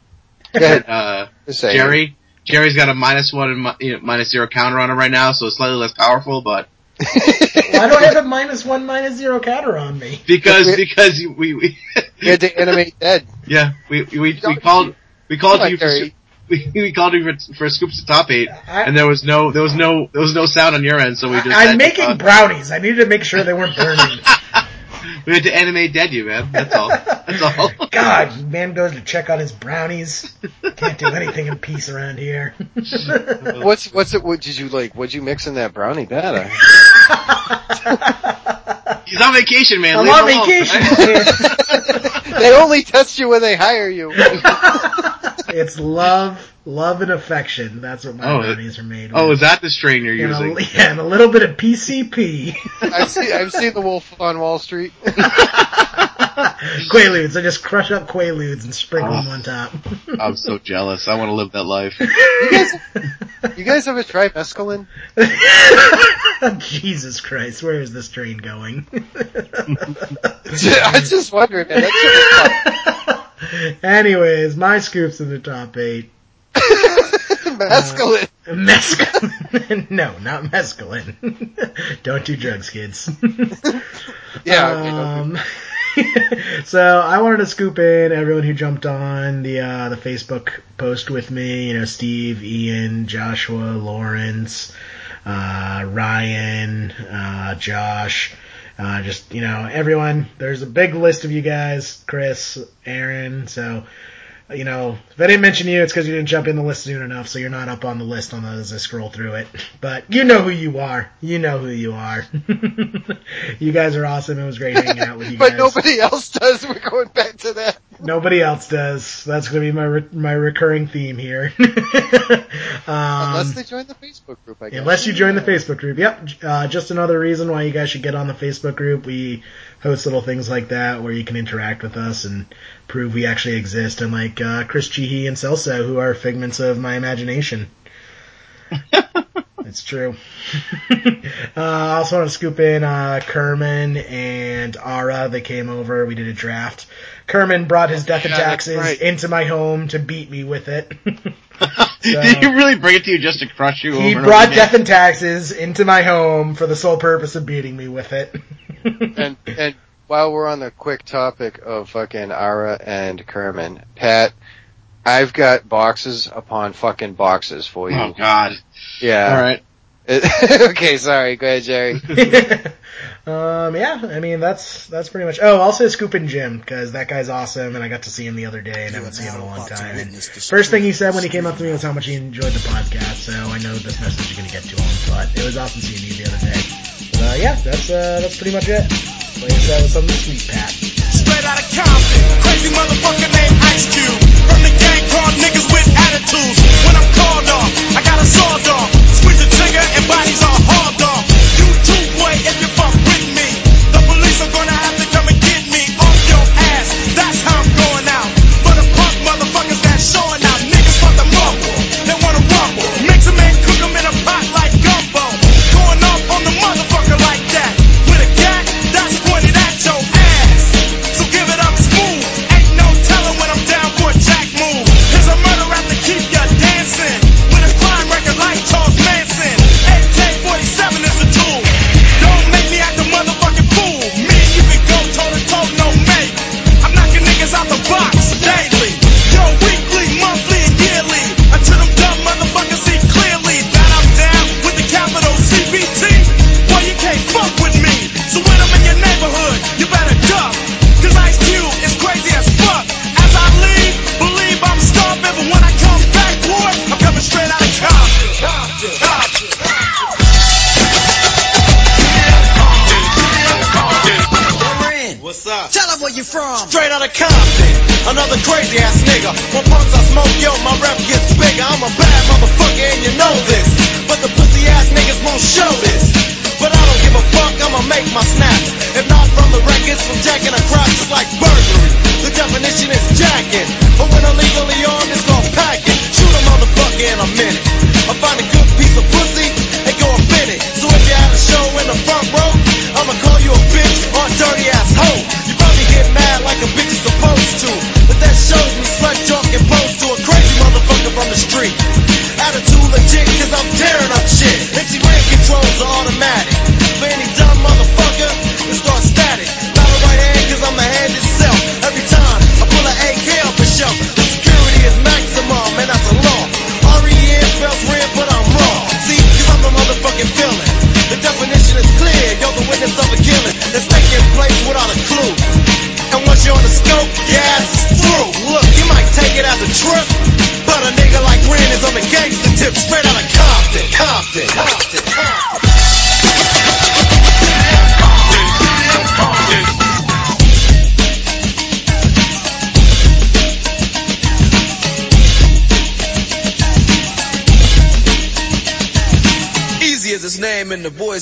Go ahead. Uh. Jerry, Jerry's got a minus one and you know, minus zero counter on him right now, so it's slightly less powerful, but Why do I have a minus one, minus zero counter on me? because we- because we we You had to animate dead. yeah we we we called we called you for we, we called you for, for scoops to top eight, I- and there was no there was no there was no sound on your end, so we just I'm had to, making uh, brownies. I needed to make sure they weren't burning. we had to animate dead you man. That's all. That's all. God, man goes to check on his brownies. Can't do anything in peace around here. What's what's it? What did you like? What'd you mix in that brownie batter? He's on vacation, man. I'm Leave on him alone, vacation. they only test you when they hire you. it's love, love and affection. That's what my Oh, brownies are made oh, with. Oh, is that the strain you're and using? a, yeah, and a little bit of PCP. I've seen I've seen the Wolf on Wall Street. Quaaludes. I just crush up Quaaludes and sprinkle them oh. on top. I'm so jealous. I want to live that life. You guys, you guys ever try mescaline? Jesus Christ, where is this train going? I was just wondering, man. That Anyways, my scoops in the top eight. mescaline. Mescaline. no, not mescaline. Don't do drugs, kids. Yeah. okay. Um, so I wanted to scoop in everyone who jumped on the uh, the Facebook post with me. You know, Steve, Ian, Joshua, Lawrence, uh, Ryan, uh, Josh. Uh, just you know, everyone. There's a big list of you guys. Chris, Aaron. So you know, if I didn't mention you, it's because you didn't jump in the list soon enough, so you're not up on the list on the, as I scroll through it. But you know who you are. You know who you are. you guys are awesome. It was great hanging out with you But guys. But nobody else does. We're going back to that. Nobody else does. That's going to be my re- my recurring theme here. um, Unless they join the Facebook group, I guess. Unless you join the Facebook group. Yep. Uh, just another reason why you guys should get on the Facebook group. We host little things like that where you can interact with us and prove we actually exist. And like uh, Chris Cheehy and Celso, who are figments of my imagination. it's true. uh, I also want to scoop in uh, Kerman and Ara. They came over. We did a draft. Kerman brought his death and Yeah, that's taxes right. into my home to beat me with it. Did he really bring it to you just to crush you? He and brought death and taxes into my home for the sole purpose of beating me with it. And and while we're on the quick topic of fucking Ara and Kerman, Pat, I've got boxes upon fucking boxes for you. Oh God! Yeah. All right. okay, sorry. Go ahead, Jerry. um, yeah, I mean that's that's pretty much. Oh, also Scoop and Jim because that guy's awesome, and I got to see him the other day, and I haven't seen him in a long time. And first thing he said when he came up to me was how much he enjoyed the podcast. So I know this message is going to get to him, but it was awesome seeing you the other day. But uh, yeah, that's uh, that's pretty much it. Play us out with something sweet, Pat. Straight out of Compton, crazy motherfucker named Ice Cube. From the gang called niggas with attitudes. When I'm called off, I got a sawed off. Squeeze the trigger and bodies are hauled off. You too, boy, if you fuck with me. The police are gonna have to come and get me off your ass. That's how I'm going out. For the punk motherfuckers that's showing out. From. Straight out of Compton, another crazy ass nigga. When punks I smoke, yo, my rep gets bigger. I'm a bad motherfucker and you know this. But the pussy ass niggas won't show this. But I don't give a fuck, I'ma make my snap. If not from the records, from jacking across, it's like burglary. The definition is jacking. But when illegally armed, it's called packing. Shoot a motherfucker in a minute. I find a good piece of pussy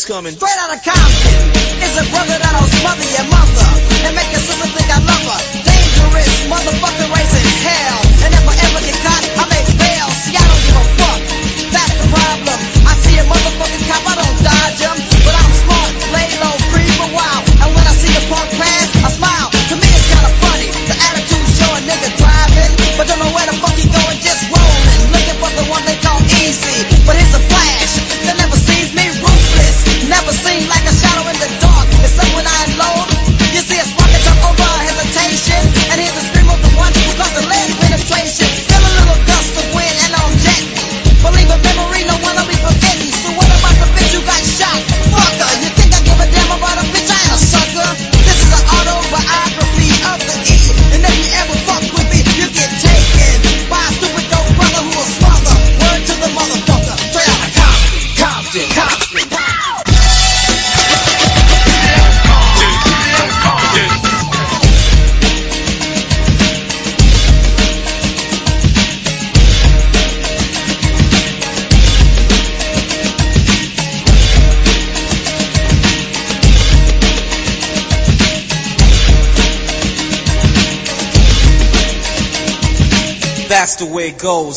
coming.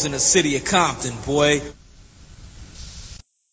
In the city of Compton, boy.